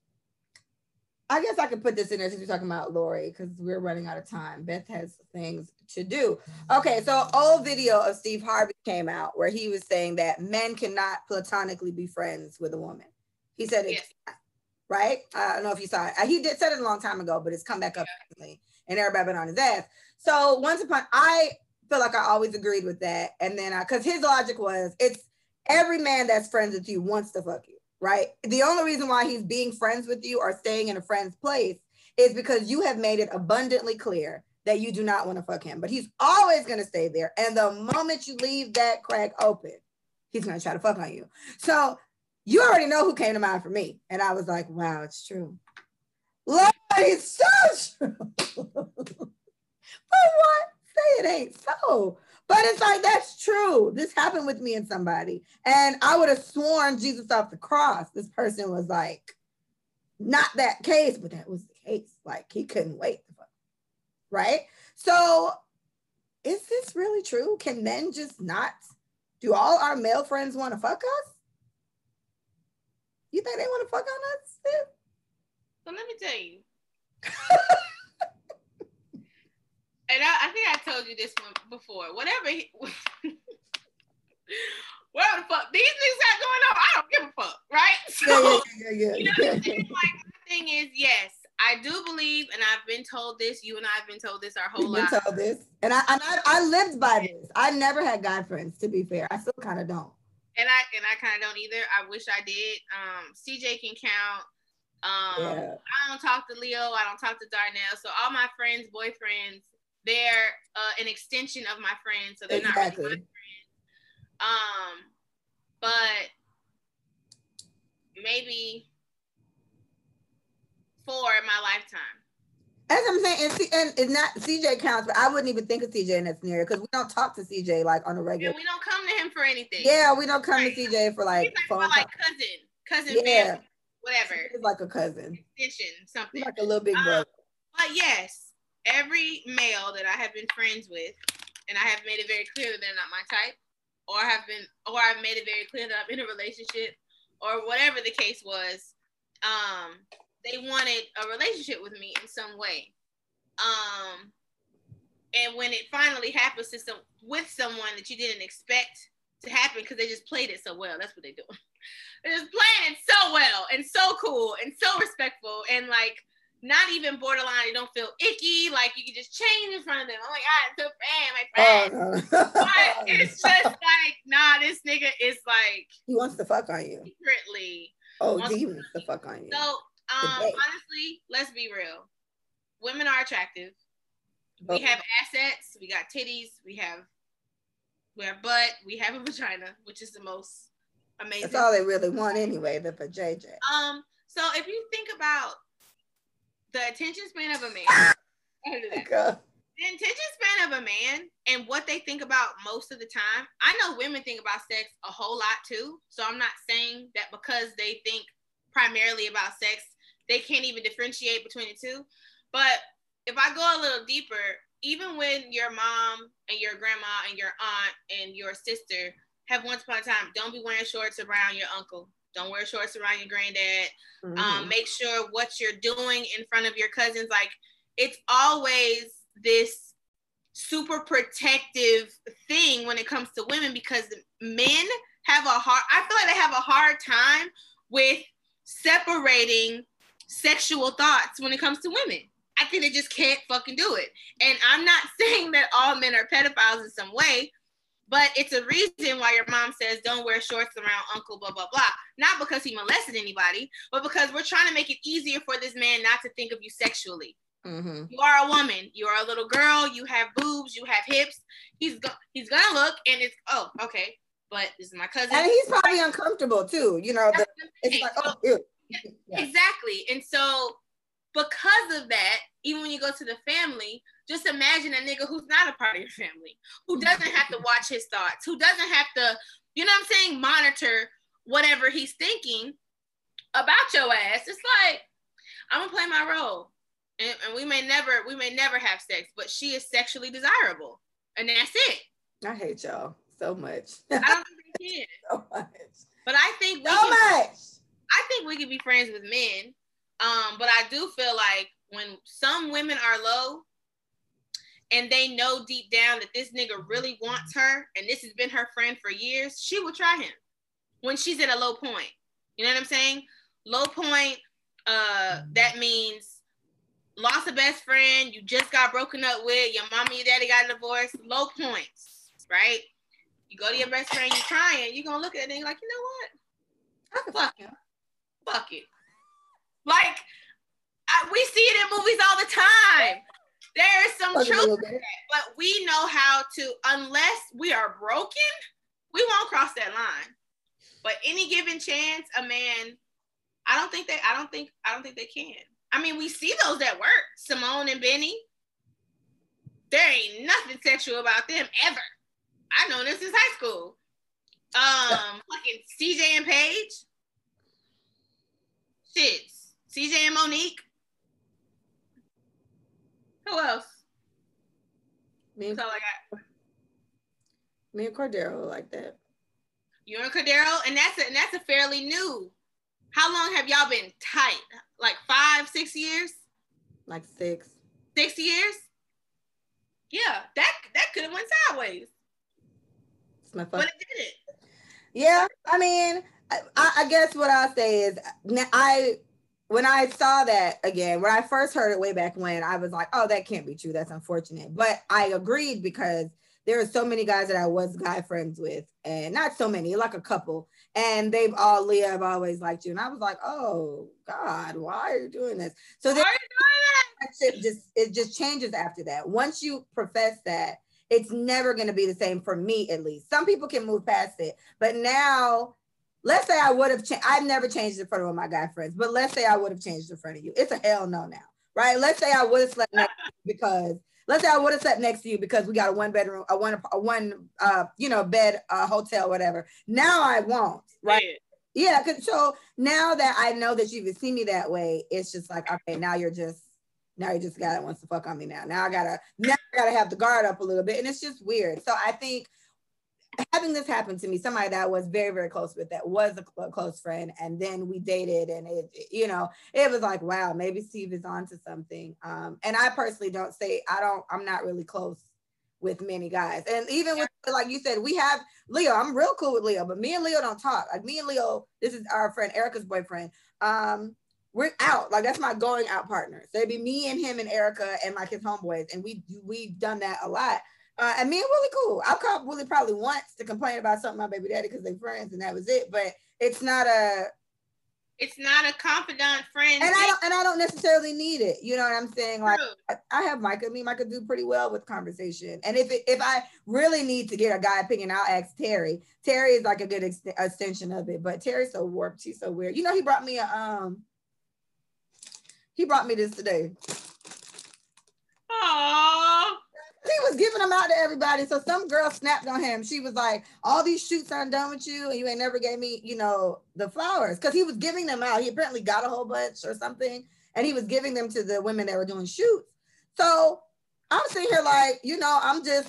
I guess I could put this in there since we're talking about Lori because we're running out of time. Beth has things to do. Okay, so old video of Steve Harvey came out where he was saying that men cannot platonically be friends with a woman. He said it, yes. right? I don't know if you saw it. Uh, he did said it a long time ago, but it's come back up recently, and everybody been on his ass. So once upon, I feel like I always agreed with that, and then because his logic was, it's every man that's friends with you wants to fuck you right? The only reason why he's being friends with you or staying in a friend's place is because you have made it abundantly clear that you do not want to fuck him. But he's always going to stay there. And the moment you leave that crack open, he's going to try to fuck on you. So you already know who came to mind for me. And I was like, wow, it's true. Lord, it's so true. but what? Say it ain't so. But it's like, that's true. This happened with me and somebody. And I would have sworn Jesus off the cross. This person was like, not that case, but that was the case. Like, he couldn't wait. Right? So, is this really true? Can men just not? Do all our male friends want to fuck us? You think they want to fuck on us? So let me tell you. and I, I, think I told you this one before. Whatever, he, whatever the fuck these things got going on, I don't give a fuck, right? So, yeah, yeah, yeah, you know, like the thing is, yes, I do believe, and I've been told this. You and I have been told this our whole life. Told this, and I and I, I lived by this. I never had guy friends. To be fair, I still kind of don't. And I and I kind of don't either. I wish I did. Um, CJ can count. Um, yeah. I don't talk to Leo. I don't talk to Darnell. So all my friends, boyfriends, they're uh, an extension of my friends, so they're exactly. not really my friends. Um, but maybe four in my lifetime. As I'm saying, and, C- and it's not CJ counts, but I wouldn't even think of CJ in that scenario because we don't talk to CJ like on a regular. Yeah, we don't come to him for anything. Yeah, we don't come right. to CJ for like He's like, like cousin, cousin, yeah. family, whatever. He's like a cousin, extension, something He's like a little big um, brother. But yes, every male that I have been friends with, and I have made it very clear that they're not my type, or have been, or I've made it very clear that I'm in a relationship, or whatever the case was, um, they wanted a relationship with me in some way. Um, and when it finally happens to some with someone that you didn't expect to happen because they just played it so well. That's what they're doing. They're just playing it so well and so cool and so respectful and like not even borderline. It don't feel icky. Like you can just change in front of them. I'm like, ah, it's a fan, my friend. Oh, no. but it's just like, nah, this nigga is like he wants to fuck on you secretly. Oh, wants he wants to fuck on you. So, um, honestly, let's be real. Women are attractive. We have assets. We got titties. We have we have butt. We have a vagina, which is the most amazing. That's all they really want anyway. The for JJ. Um. So if you think about the attention span of a man. the attention span of a man and what they think about most of the time. I know women think about sex a whole lot too. So I'm not saying that because they think primarily about sex, they can't even differentiate between the two. But if I go a little deeper, even when your mom and your grandma and your aunt and your sister have once upon a time, don't be wearing shorts around your uncle. Don't wear shorts around your granddad. Um, mm-hmm. Um, make sure what you're doing in front of your cousins. Like it's always this super protective thing when it comes to women because men have a hard. I feel like they have a hard time with separating sexual thoughts when it comes to women. I think they just can't fucking do it. And I'm not saying that all men are pedophiles in some way, but it's a reason why your mom says don't wear shorts around uncle, blah, blah, blah. Not because he molested anybody, but because we're trying to make it easier for this man not to think of you sexually. Mm-hmm. You are a woman. You are a little girl. You have boobs. You have hips. He's go- he's gonna look and it's oh okay, but this is my cousin. And he's probably uncomfortable too. You know, the, it's like oh, ew. Yeah. exactly. And so because of that, even when you go to the family, just imagine a nigga who's not a part of your family, who doesn't have to watch his thoughts, who doesn't have to, you know what I'm saying, monitor whatever he's thinking about your ass. It's like, I'm gonna play my role. And, and we may never, we may never have sex, but she is sexually desirable. And that's it. I hate y'all so much. I don't think can. so much. But I think so much. I think we can be friends with men um, but I do feel like when some women are low and they know deep down that this nigga really wants her and this has been her friend for years, she will try him when she's at a low point. You know what I'm saying? Low point, uh, that means lost a best friend, you just got broken up with, your mommy and your daddy got divorced, low points, right? You go to your best friend, you're crying, you're gonna look at it and you're like, you know what? Fuck him. Fuck it. Like I, we see it in movies all the time. There is some truth, to that, but we know how to. Unless we are broken, we won't cross that line. But any given chance, a man, I don't think they. I don't think. I don't think they can. I mean, we see those that work. Simone and Benny. There ain't nothing sexual about them ever. I know this since high school. Um, fucking CJ and Paige. Shit, CJ and Monique. Who else? Me and, That's all I got. Me and Cordero like that. You and Cordero, and that's a, and that's a fairly new. How long have y'all been tight? Like five, six years? Like six. Six years? Yeah, that that could have went sideways. It's my But it did it. Yeah, I mean, I, I guess what I'll say is I when I saw that again, when I first heard it way back when, I was like, oh, that can't be true. That's unfortunate. But I agreed because there are so many guys that I was guy friends with, and not so many, like a couple, and they've all Leah I've always liked you. And I was like, oh God, why are you doing this? So then it just it just changes after that. Once you profess that, it's never gonna be the same for me at least. Some people can move past it, but now let's say I would have changed. I've never changed in front of my guy friends, but let's say I would have changed in front of you. It's a hell no now, right? Let's say I would have slept next because let's say I would have slept next to you because we got a one bedroom, a one, a one, uh, you know, bed, uh, hotel, whatever. Now I won't, right? Yeah. yeah so now that I know that you've seen me that way, it's just like, okay, now you're just, now you just got that wants to fuck on me now. Now I gotta, now I gotta have the guard up a little bit, and it's just weird. So I think having this happen to me, somebody that I was very, very close with, that was a, close friend, and then we dated, and it, you know, it was like, wow, maybe Steve is onto something. Um, and I personally don't say I don't, I'm not really close with many guys, and even with like you said, we have Leo. I'm real cool with Leo, but me and Leo don't talk. Like me and Leo, this is our friend Erica's boyfriend. Um, we're out. Like that's my going out partner. So it'd be me and him and Erica and like his homeboys, and we we've done that a lot. Uh, and me and Willie cool. I'll call Willie probably once to complain about something my baby daddy because they're friends and that was it. But it's not a it's not a confidant friend. And I don't and I don't necessarily need it. You know what I'm saying? Like I, I have Micah. Me, Micah do pretty well with conversation. And if it, if I really need to get a guy opinion, I'll ask Terry. Terry is like a good ex- extension of it. But Terry's so warped. She's so weird. You know, he brought me a um he brought me this today. Aww. He was giving them out to everybody. So some girl snapped on him. She was like, All these shoots aren't done with you, and you ain't never gave me, you know, the flowers. Because he was giving them out. He apparently got a whole bunch or something, and he was giving them to the women that were doing shoots. So I'm sitting here like, you know, I'm just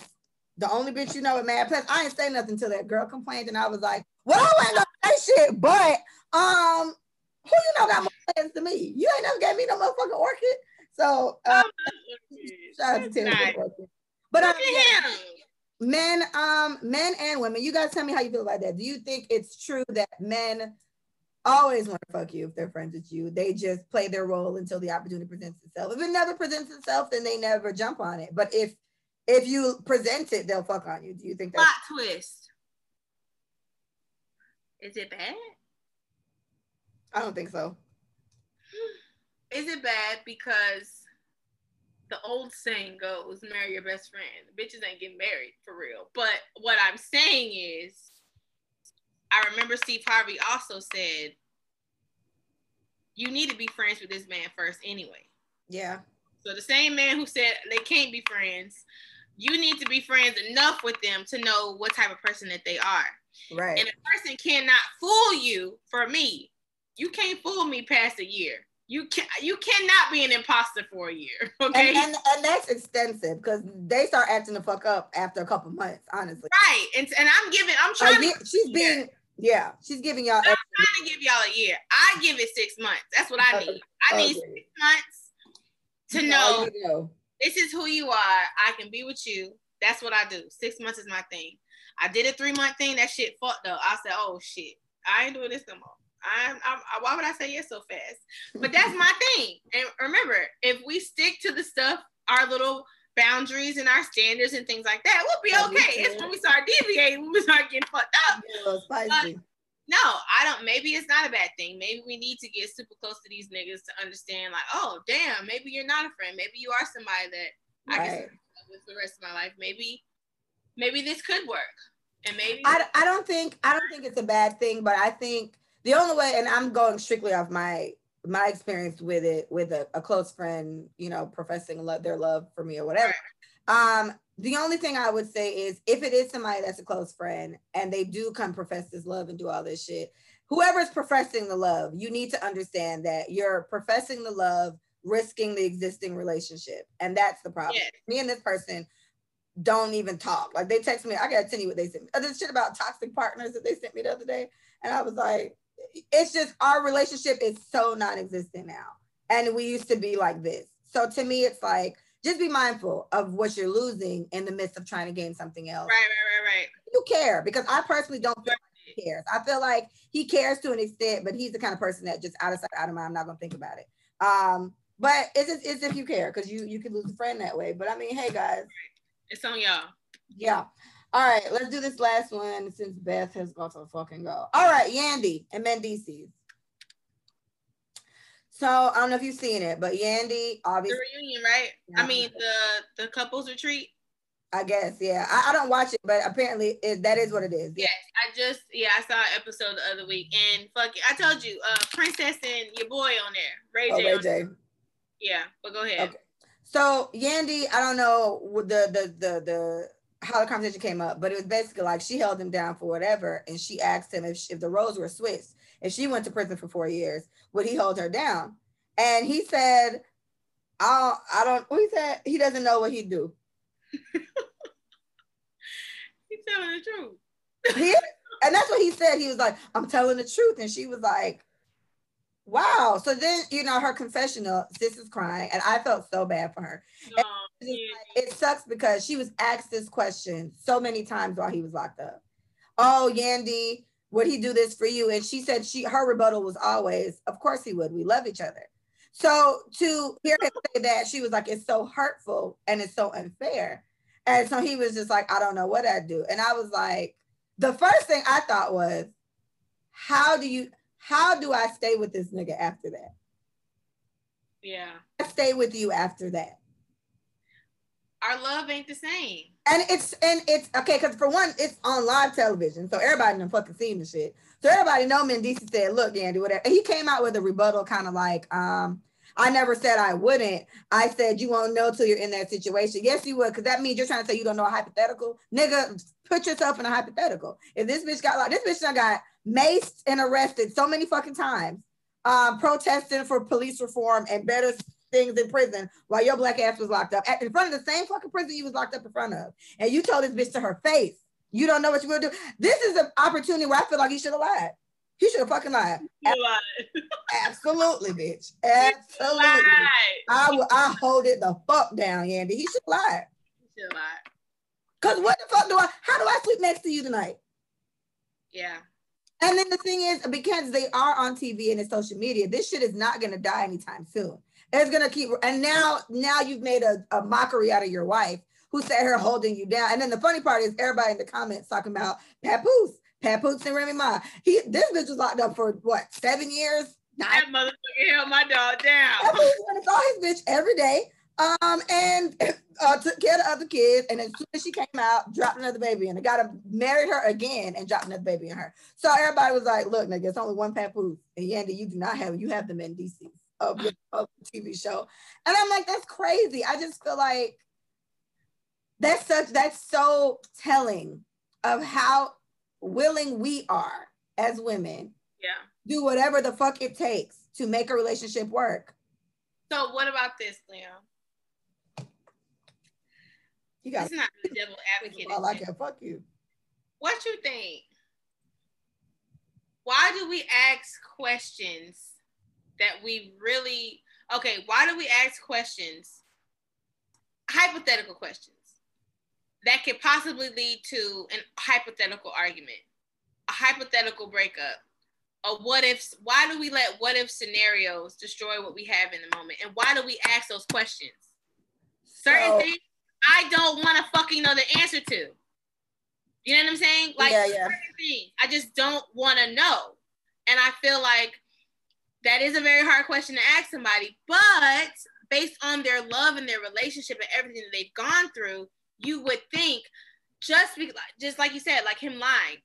the only bitch you know with mad plans. I ain't say nothing till that girl complained, and I was like, Well, I ain't gonna say shit, but um, who you know got more plans to me? You ain't never gave me no motherfucking orchid. So uh, shout out to Terry. But um, yeah, men, um, men and women, you guys tell me how you feel about that. Do you think it's true that men always want to fuck you if they're friends with you? They just play their role until the opportunity presents itself. If it never presents itself, then they never jump on it. But if if you present it, they'll fuck on you. Do you think that's plot twist? Is it bad? I don't think so. Is it bad because the old saying goes, marry your best friend. Bitches ain't getting married for real. But what I'm saying is, I remember Steve Harvey also said, you need to be friends with this man first anyway. Yeah. So the same man who said they can't be friends, you need to be friends enough with them to know what type of person that they are. Right. And a person cannot fool you for me you can't fool me past a year. You can you cannot be an imposter for a year. Okay. And, and, and that's extensive because they start acting the fuck up after a couple months, honestly. Right. And, and I'm giving I'm trying to she's being yeah, she's giving y'all I'm trying to give y'all a year. I give it six months. That's what I need. I need okay. six months to know, know this is who you are. I can be with you. That's what I do. Six months is my thing. I did a three month thing. That shit fucked up. I said, oh shit, I ain't doing this no more. I'm, I'm, why would I say yes so fast? But that's my thing. And remember, if we stick to the stuff, our little boundaries and our standards and things like that, we'll be okay. It's when we start deviating, when we start getting fucked up. Yeah, no, I don't. Maybe it's not a bad thing. Maybe we need to get super close to these niggas to understand, like, oh, damn, maybe you're not a friend. Maybe you are somebody that right. I can with the rest of my life. Maybe, maybe this could work. And maybe I, I don't think I don't think it's a bad thing, but I think the only way, and I'm going strictly off my my experience with it with a, a close friend, you know, professing love, their love for me or whatever. Um, the only thing I would say is if it is somebody that's a close friend and they do come profess this love and do all this shit, whoever's professing the love, you need to understand that you're professing the love, risking the existing relationship. And that's the problem. Yes. Me and this person don't even talk. Like they text me, I gotta tell you what they sent me. Oh, this shit about toxic partners that they sent me the other day. And I was like, it's just our relationship is so non-existent now. And we used to be like this. So to me it's like just be mindful of what you're losing in the midst of trying to gain something else. Right right right right. You care because i personally don't feel like he cares. I feel like he cares to an extent but he's the kind of person that just out of sight out of mind i'm not gonna think about it. Um but it's, it's if you care because you you could lose a friend that way. But i mean hey guys. It's on y'all. Yeah all right, let's do this last one since Beth has got to fucking go. All right, Yandy and Mendeecees. So I don't know if you've seen it, but Yandy obviously the reunion, right? I mean the the couples retreat. I guess, yeah. I, I don't watch it, but apparently it, that is what it is. Yes, I just yeah, I saw an episode the other week, and fuck it, I told you, uh, Princess and your boy on there, Ray oh, J. Ray J. Yeah, but go ahead. Okay. So Yandy, I don't know the the the the how the conversation came up, but it was basically like she held him down for whatever, and she asked him if, she, if the roles were switched, if she went to prison for four years, would he hold her down? And he said, "I don't, I don't." He said he doesn't know what he'd do. He's telling the truth. he, and that's what he said. He was like, "I'm telling the truth," and she was like, "Wow." So then, you know, her confessional, sis is crying, and I felt so bad for her. And it sucks because she was asked this question so many times while he was locked up. Oh, Yandy, would he do this for you? And she said she her rebuttal was always, of course he would. We love each other. So to hear him say that, she was like, it's so hurtful and it's so unfair. And so he was just like, I don't know what I'd do. And I was like, the first thing I thought was, how do you how do I stay with this nigga after that? Yeah. I stay with you after that. Our love ain't the same. And it's and it's okay because for one, it's on live television, so everybody done fucking seen the shit. So everybody know Mendeecees said, "Look, Yandy, whatever." And he came out with a rebuttal, kind of like, um, "I never said I wouldn't. I said you won't know till you're in that situation. Yes, you would, because that means you're trying to say you don't know a hypothetical, nigga. Put yourself in a hypothetical. If this bitch got like this bitch done got maced and arrested so many fucking times, um, protesting for police reform and better things in prison while your black ass was locked up at, in front of the same fucking prison you was locked up in front of. And you told this bitch to her face, you don't know what you're gonna do. This is an opportunity where I feel like he should have lied. He should have fucking lied. Absolutely, bitch. Absolutely. I will I hold it the fuck down, Yandy. He should lie. He should lie. Cause what the fuck do I how do I sleep next to you tonight? Yeah. And then the thing is, because they are on TV and it's social media, this shit is not gonna die anytime soon. It's gonna keep and now now you've made a, a mockery out of your wife who sat here holding you down. And then the funny part is everybody in the comments talking about Papoose, Papoose and Remy Ma. He this bitch was locked up for what seven years? Nine. That motherfucker held my dog down. Papoose went to saw his bitch every day. Um, and uh, took care of the other kids. And as soon as she came out, dropped another baby and I got him married her again and dropped another baby in her. So everybody was like, look, nigga, it's only one Papoose. And Yandy, you do not have, you have Mendeecees of, of the TV show. And I'm like, that's crazy. I just feel like that's such, that's so telling of how willing we are as women. Yeah. Do whatever the fuck it takes to make a relationship work. So what about this, Leo? You got it's not the devil advocate. I like it. Fuck you. What you think? Why do we ask questions that we really okay? Why do we ask questions? Hypothetical questions that could possibly lead to an hypothetical argument, a hypothetical breakup, a what if. Why do we let what if scenarios destroy what we have in the moment? And why do we ask those questions? Certain so, things I don't want to fucking know the answer to. You know what I'm saying? Like yeah, yeah. I just don't want to know. And I feel like that is a very hard question to ask somebody, but based on their love and their relationship and everything that they've gone through, you would think just be, just like you said, like him lying.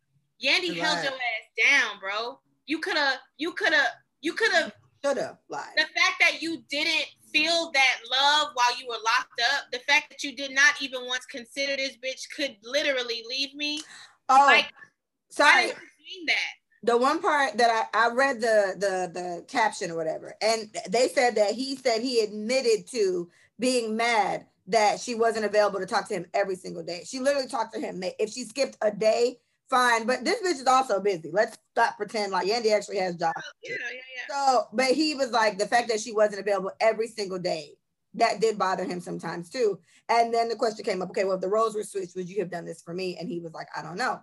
Yandy held your ass down, bro. You could have, you could have, you could have should have lied. The fact that you didn't feel that love while you were locked up, the fact that you did not even once consider this bitch could literally leave me. Oh, like, sorry. that. The one part that I, I read the the the caption or whatever, and they said that he said he admitted to being mad that she wasn't available to talk to him every single day. She literally talked to him. If she skipped a day, fine. But this bitch is also busy. Let's stop pretend like Yandy actually has jobs. Oh, yeah, yeah, yeah. So, but he was like the fact that she wasn't available every single day. That did bother him sometimes too. And then the question came up, okay, well, if the roles were switched, would you have done this for me? And he was like, I don't know.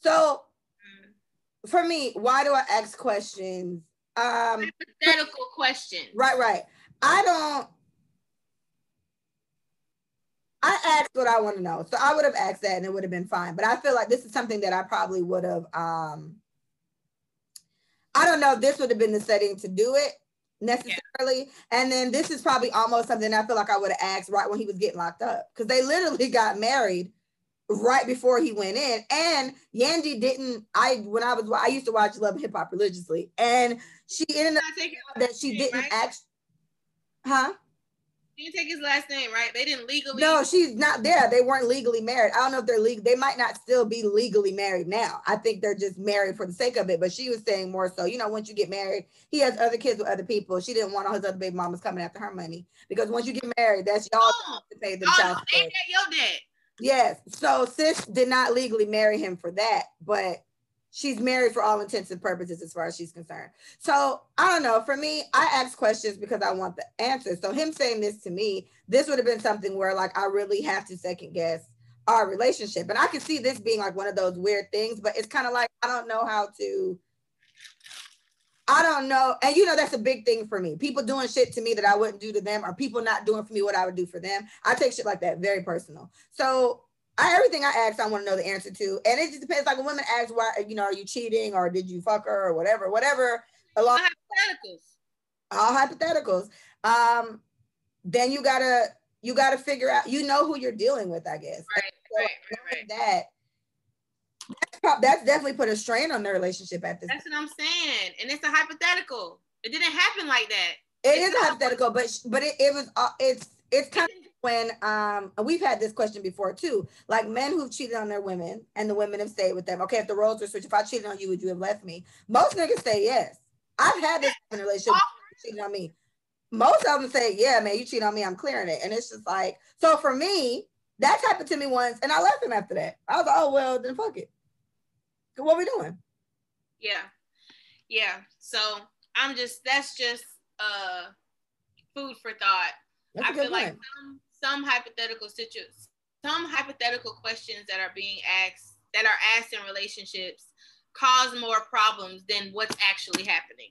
So mm. for me, why do I ask questions? Um hypothetical questions. Right, right. I don't I asked what I want to know. So I would have asked that and it would have been fine. But I feel like this is something that I probably would have um I don't know if this would have been the setting to do it necessarily. Yeah. And then this is probably almost something I feel like I would have asked right when he was getting locked up. Because they literally got married right before he went in. And Yandy didn't, I when I was I used to watch Love and Hip Hop religiously. And she ended up that she didn't right? act huh? Didn't take his last name, right? They didn't legally. No, she's not there. They weren't legally married. I don't know if they're legal. They might not still be legally married now. I think they're just married for the sake of it. But she was saying more so, you know, once you get married, he has other kids with other people. She didn't want all his other baby mamas coming after her money because once you get married, that's y'all oh, to pay the oh, child. Ain't that your dad? Yes. So sis did not legally marry him for that, but she's married for all intents and purposes as far as she's concerned. So I don't know. For me, I ask questions because I want the answer. So him saying this to me, this would have been something where like I really have to second guess our relationship. And I can see this being like one of those weird things, but it's kind of like I don't know how to. I don't know. And you know, that's a big thing for me. People doing shit to me that I wouldn't do to them, or people not doing for me what I would do for them. I take shit like that very personal. So I, everything I ask, I want to know the answer to. And it just depends. Like a woman asks, why, you know, are you cheating or did you fuck her or whatever, whatever. Along hypotheticals. All hypotheticals. Um, then you gotta you gotta figure out. You know who you're dealing with, I guess. Right. So right, right, That that's, that's definitely put a strain on their relationship at this. That's what I'm saying, and it's a hypothetical. It didn't happen like that. It it's is a hypothetical, but but it, it was uh, it's it's kind of when um we've had this question before too like men who've cheated on their women and the women have stayed with them. Okay if the roles were switched if i cheated on you would you have left me? Most niggas say yes. I've had this in a relationship cheating on me. Most of them say yeah man you cheat on me i'm clearing it. And it's just like so for me that happened to me once and i left him after that. I was like oh well then fuck it. What are we doing? Yeah. Yeah. So i'm just that's just uh food for thought. I feel like some some hypothetical situations, some hypothetical questions that are being asked that are asked in relationships cause more problems than what's actually happening.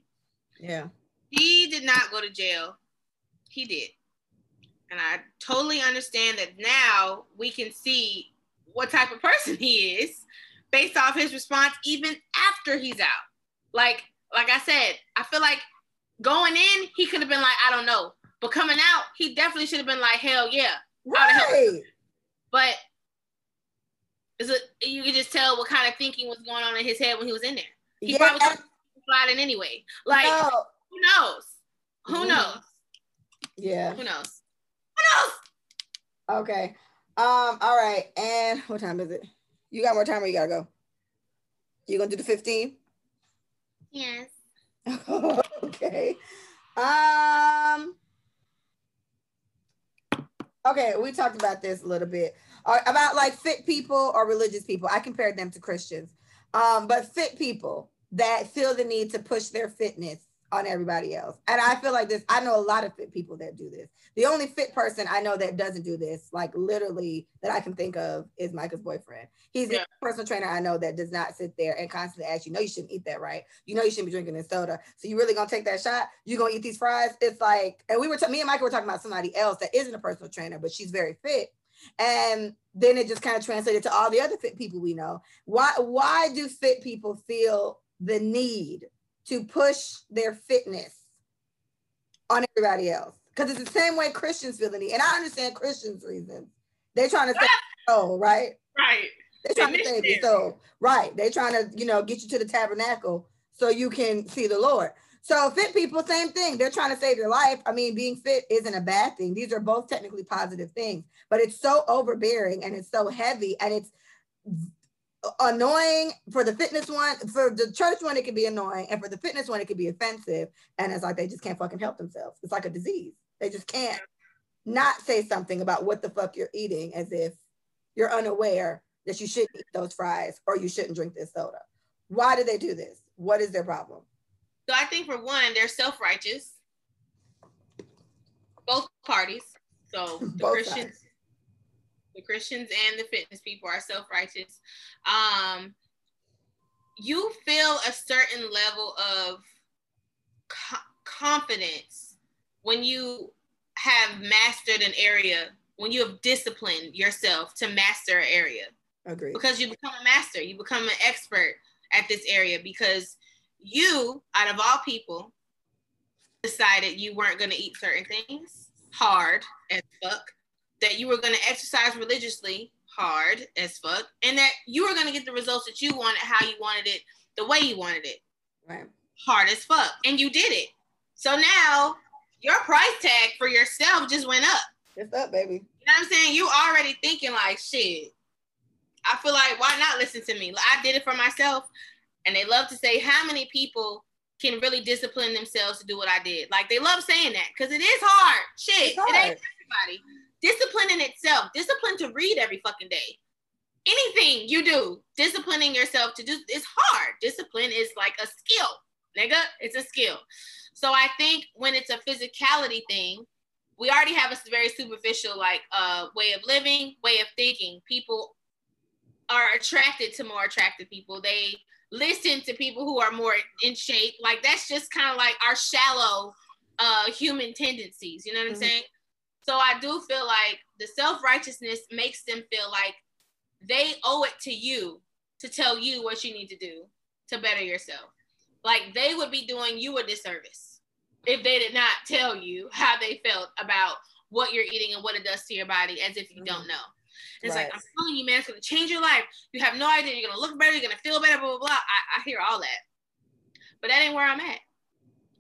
Yeah. He did not go to jail. He did. And I totally understand that now we can see what type of person he is based off his response even after he's out. Like like I said, I feel like going in, he could have been like, I don't know. But coming out, he definitely should have been like, hell yeah. Right. But is it you can just tell what kind of thinking was going on in his head when he was in there. He yeah. probably was sliding anyway. Like no. who knows? Who mm-hmm. knows? Yeah. Who knows? Who knows? Okay. Um, all right. And what time is it? You got more time or you gotta go? You gonna do the 15? Yes. okay. Um okay, we talked about this a little bit uh, about like fit people or religious people. I compared them to Christians, um, but fit people that feel the need to push their fitness on everybody else. And I feel like this, I know a lot of fit people that do this. The only fit person I know that doesn't do this, like literally that I can think of, is Micah's boyfriend. He's yeah. the personal trainer I know that does not sit there and constantly ask you, no, you shouldn't eat that, right? You know you shouldn't be drinking this soda. So you really gonna take that shot? You gonna eat these fries? It's like, and we were, t- me and Micah were talking about somebody else that isn't a personal trainer, but she's very fit. And then it just kind of translated to all the other fit people we know. Why, why do fit people feel the need to push their fitness on everybody else. Because it's the same way Christians feel the need. And I understand Christians' reasons. They're trying to save your soul, right? Right. They're trying to save your soul. Right. They're trying to, you know, get you to the tabernacle so you can see the Lord. So fit people, same thing. They're trying to save your life. I mean, being fit isn't a bad thing. These are both technically positive things, but it's so overbearing and it's so heavy and it's annoying for the fitness one for the church one it can be annoying and for the fitness one it can be offensive and it's like they just can't fucking help themselves. It's like a disease. They just can't not say something about what the fuck you're eating as if you're unaware that you shouldn't eat those fries or you shouldn't drink this soda. Why do they do this? What is their problem? So i think for one they're self-righteous. Both parties. So the both christians sides the Christians and the fitness people are self-righteous. Um, you feel a certain level of co- confidence when you have mastered an area, when you have disciplined yourself to master an area. Agree. Because you become a master, you become an expert at this area because you, out of all people, decided you weren't going to eat certain things hard as fuck that you were going to exercise religiously hard as fuck and that you were going to get the results that you wanted how you wanted it the way you wanted it. Right. Hard as fuck and you did it. So now your price tag for yourself just went up. It's up baby. You know what i'm saying? You already thinking like shit. I feel like why not listen to me? I did it for myself and they love to say how many people can really discipline themselves to do what i did? Like they love saying that because it is hard. Shit hard. it ain't everybody discipline in itself, discipline to read every fucking day. Anything you do, disciplining yourself to do is hard. Discipline is like a skill, nigga. It's a skill. So I think when it's a physicality thing, we already have a very superficial like uh way of living, way of thinking. People are attracted to more attractive people. They listen to people who are more in shape. Like that's just kind of like our shallow uh human tendencies. You know what mm-hmm. I'm saying? So I do feel like the self-righteousness makes them feel like they owe it to you to tell you what you need to do to better yourself. Like they would be doing you a disservice if they did not tell you how they felt about what you're eating and what it does to your body as if you mm-hmm. don't know. it's right. like I'm telling you, man, it's gonna change your life. You have no idea. You're gonna look better. You're gonna feel better. Blah blah blah. I, I hear all that, but that ain't where I'm at.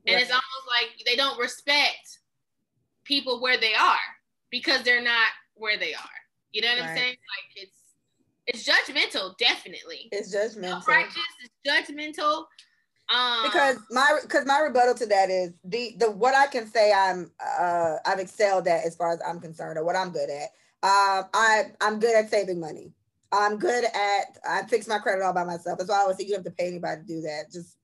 And right. it's almost like they don't respect people where they are because they're not where they are. You know what right. I'm saying? Like it's it's judgmental, definitely. It's judgmental. Righteous, it's judgmental. Um, because my because my rebuttal to that is the the what I can say I'm uh I've excelled at as far as I'm concerned or what I'm good at. Um, I I'm good at saving money. I'm good at I fix my credit all by myself. That's why I always say you don't have to pay anybody to do that. Just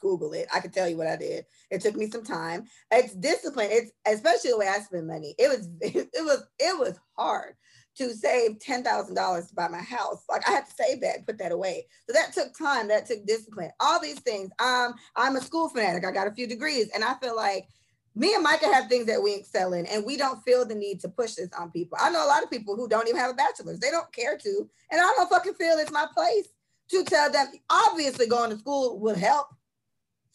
Google it. I can tell you what I did. It took me some time. It's discipline. It's especially the way I spend money. It was it, was it was hard to save ten thousand dollars to buy my house. Like I had to save that, put that away. So that took time. That took discipline. All these things. Um, I'm a school fanatic. I got a few degrees, and I feel like me and Micah have things that we excel in, and we don't feel the need to push this on people. I know a lot of people who don't even have a bachelor's. They don't care to, and I don't fucking feel it's my place to tell them. Obviously, going to school would help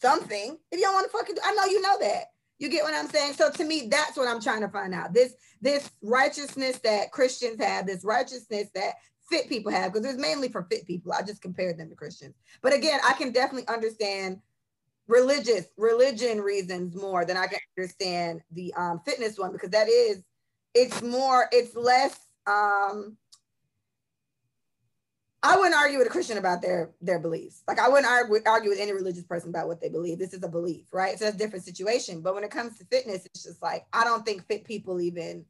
something. If you don't want to fucking do, I know you know that. You get what I'm saying? So to me, that's what I'm trying to find out. This this righteousness that Christians have, this righteousness that fit people have, because it's mainly for fit people. I just compared them to Christians. But again, I can definitely understand religious religion reasons more than I can understand the um, fitness one because that is it's more it's less um I wouldn't argue with a Christian about their their beliefs. Like I wouldn't argue, argue with any religious person about what they believe. This is a belief, right? So it's a different situation. But when it comes to fitness, it's just like I don't think fit people even.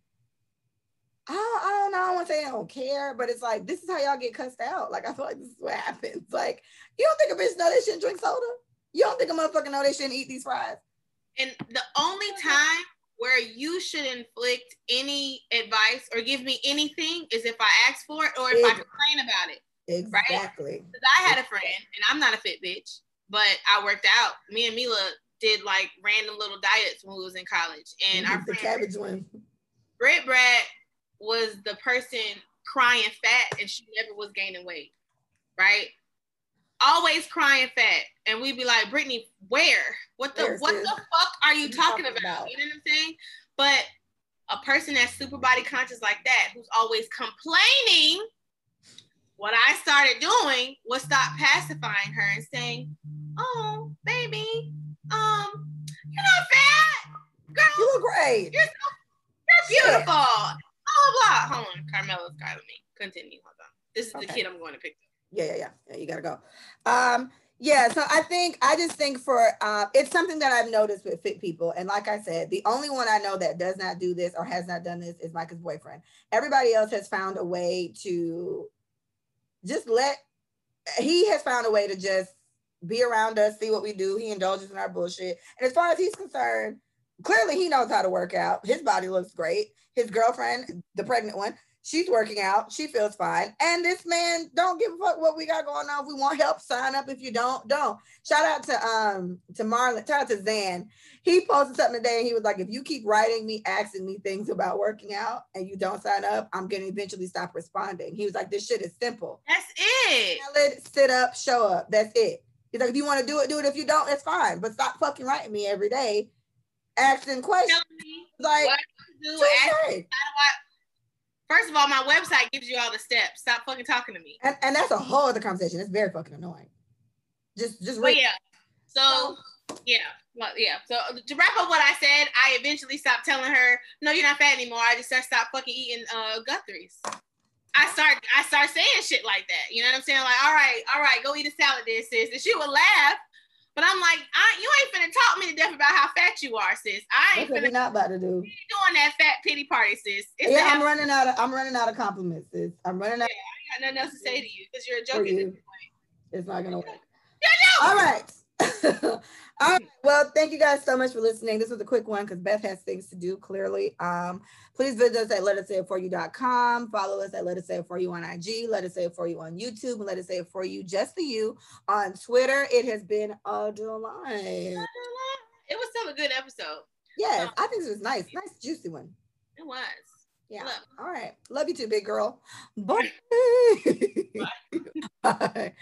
I don't, I don't know. I don't want to say they don't care, but it's like this is how y'all get cussed out. Like I feel like this is what happens. Like you don't think a bitch know they shouldn't drink soda? You don't think a motherfucker know they shouldn't eat these fries? And the only time where you should inflict any advice or give me anything is if I ask for it or if I complain about it. Exactly. Because I had a friend, and I'm not a fit bitch, but I worked out. Me and Mila did like random little diets when we was in college, and our the cabbage one. Brit Brad was the person crying fat, and she never was gaining weight, right? Always crying fat, and we'd be like, Brittany, where? What the There's what this. the fuck are you talking, talking about? about? You know what I'm saying? But a person that's super body conscious like that, who's always complaining what I started doing was stop pacifying her and saying, "Oh, baby, um, you're not fat, girl. You look great. You're, so, you're beautiful." Blah blah blah. Hold on, Carmela's calling me. Continue. Hold on. This is okay. the kid I'm going to pick. Yeah, yeah, yeah. Yeah, you gotta go. Um, yeah, so I think I just think for uh, it's something that I've noticed with fit people, and like I said, the only one I know that does not do this or has not done this is Micah's boyfriend. Everybody else has found a way to just let he has found a way to just be around us, see what we do. He indulges in our bullshit. And as far as he's concerned, clearly he knows how to work out. His body looks great. His girlfriend, the pregnant one, she's working out. She feels fine. And this man don't give a fuck what we got going on. If we want help, sign up. If you don't, don't. Shout out to um to Marlon, shout out to Zan he posted something today and he was like, if you keep writing me, asking me things about working out and you don't sign up, I'm gonna eventually stop responding. He was like, this shit is simple. That's it. it sit up, show up. That's it. He's like, if you want to do it, do it. If you don't, it's fine. But stop fucking writing me every day, asking questions. like, what do, ask, First of all, my website gives you all the steps. Stop fucking talking to me. And, and that's a whole other conversation. It's very fucking annoying. Just, just. Read. yeah. So, yeah. Well, yeah. So to wrap up what I said, I eventually stopped telling her, "No, you're not fat anymore." I just started stop fucking eating uh, Guthrie's. I start I start saying shit like that. You know what I'm saying? Like, all right, all right, go eat a salad, there, sis. And she would laugh. But I'm like, I, you ain't finna talk me to death about how fat you are, sis. I ain't finna not about to do. doing that fat pity party, sis. It's yeah, I'm running out of I'm running out of compliments, sis. I'm running out. Yeah, I got nothing else to say to you because you're a joke at this point. It's not gonna work. All right. All right. Well, thank you guys so much for listening. This was a quick one because Beth has things to do clearly. Um, please visit us at let us say it for you.com. Follow us at let us say it for you on IG. Let us say it for you on YouTube. Let us say it for you just the you on Twitter. It has been a delight. It was still a good episode. Yes, I think it was nice. Nice, juicy one. It was. Yeah. All right. Love you too, big girl. Bye. Bye. Bye.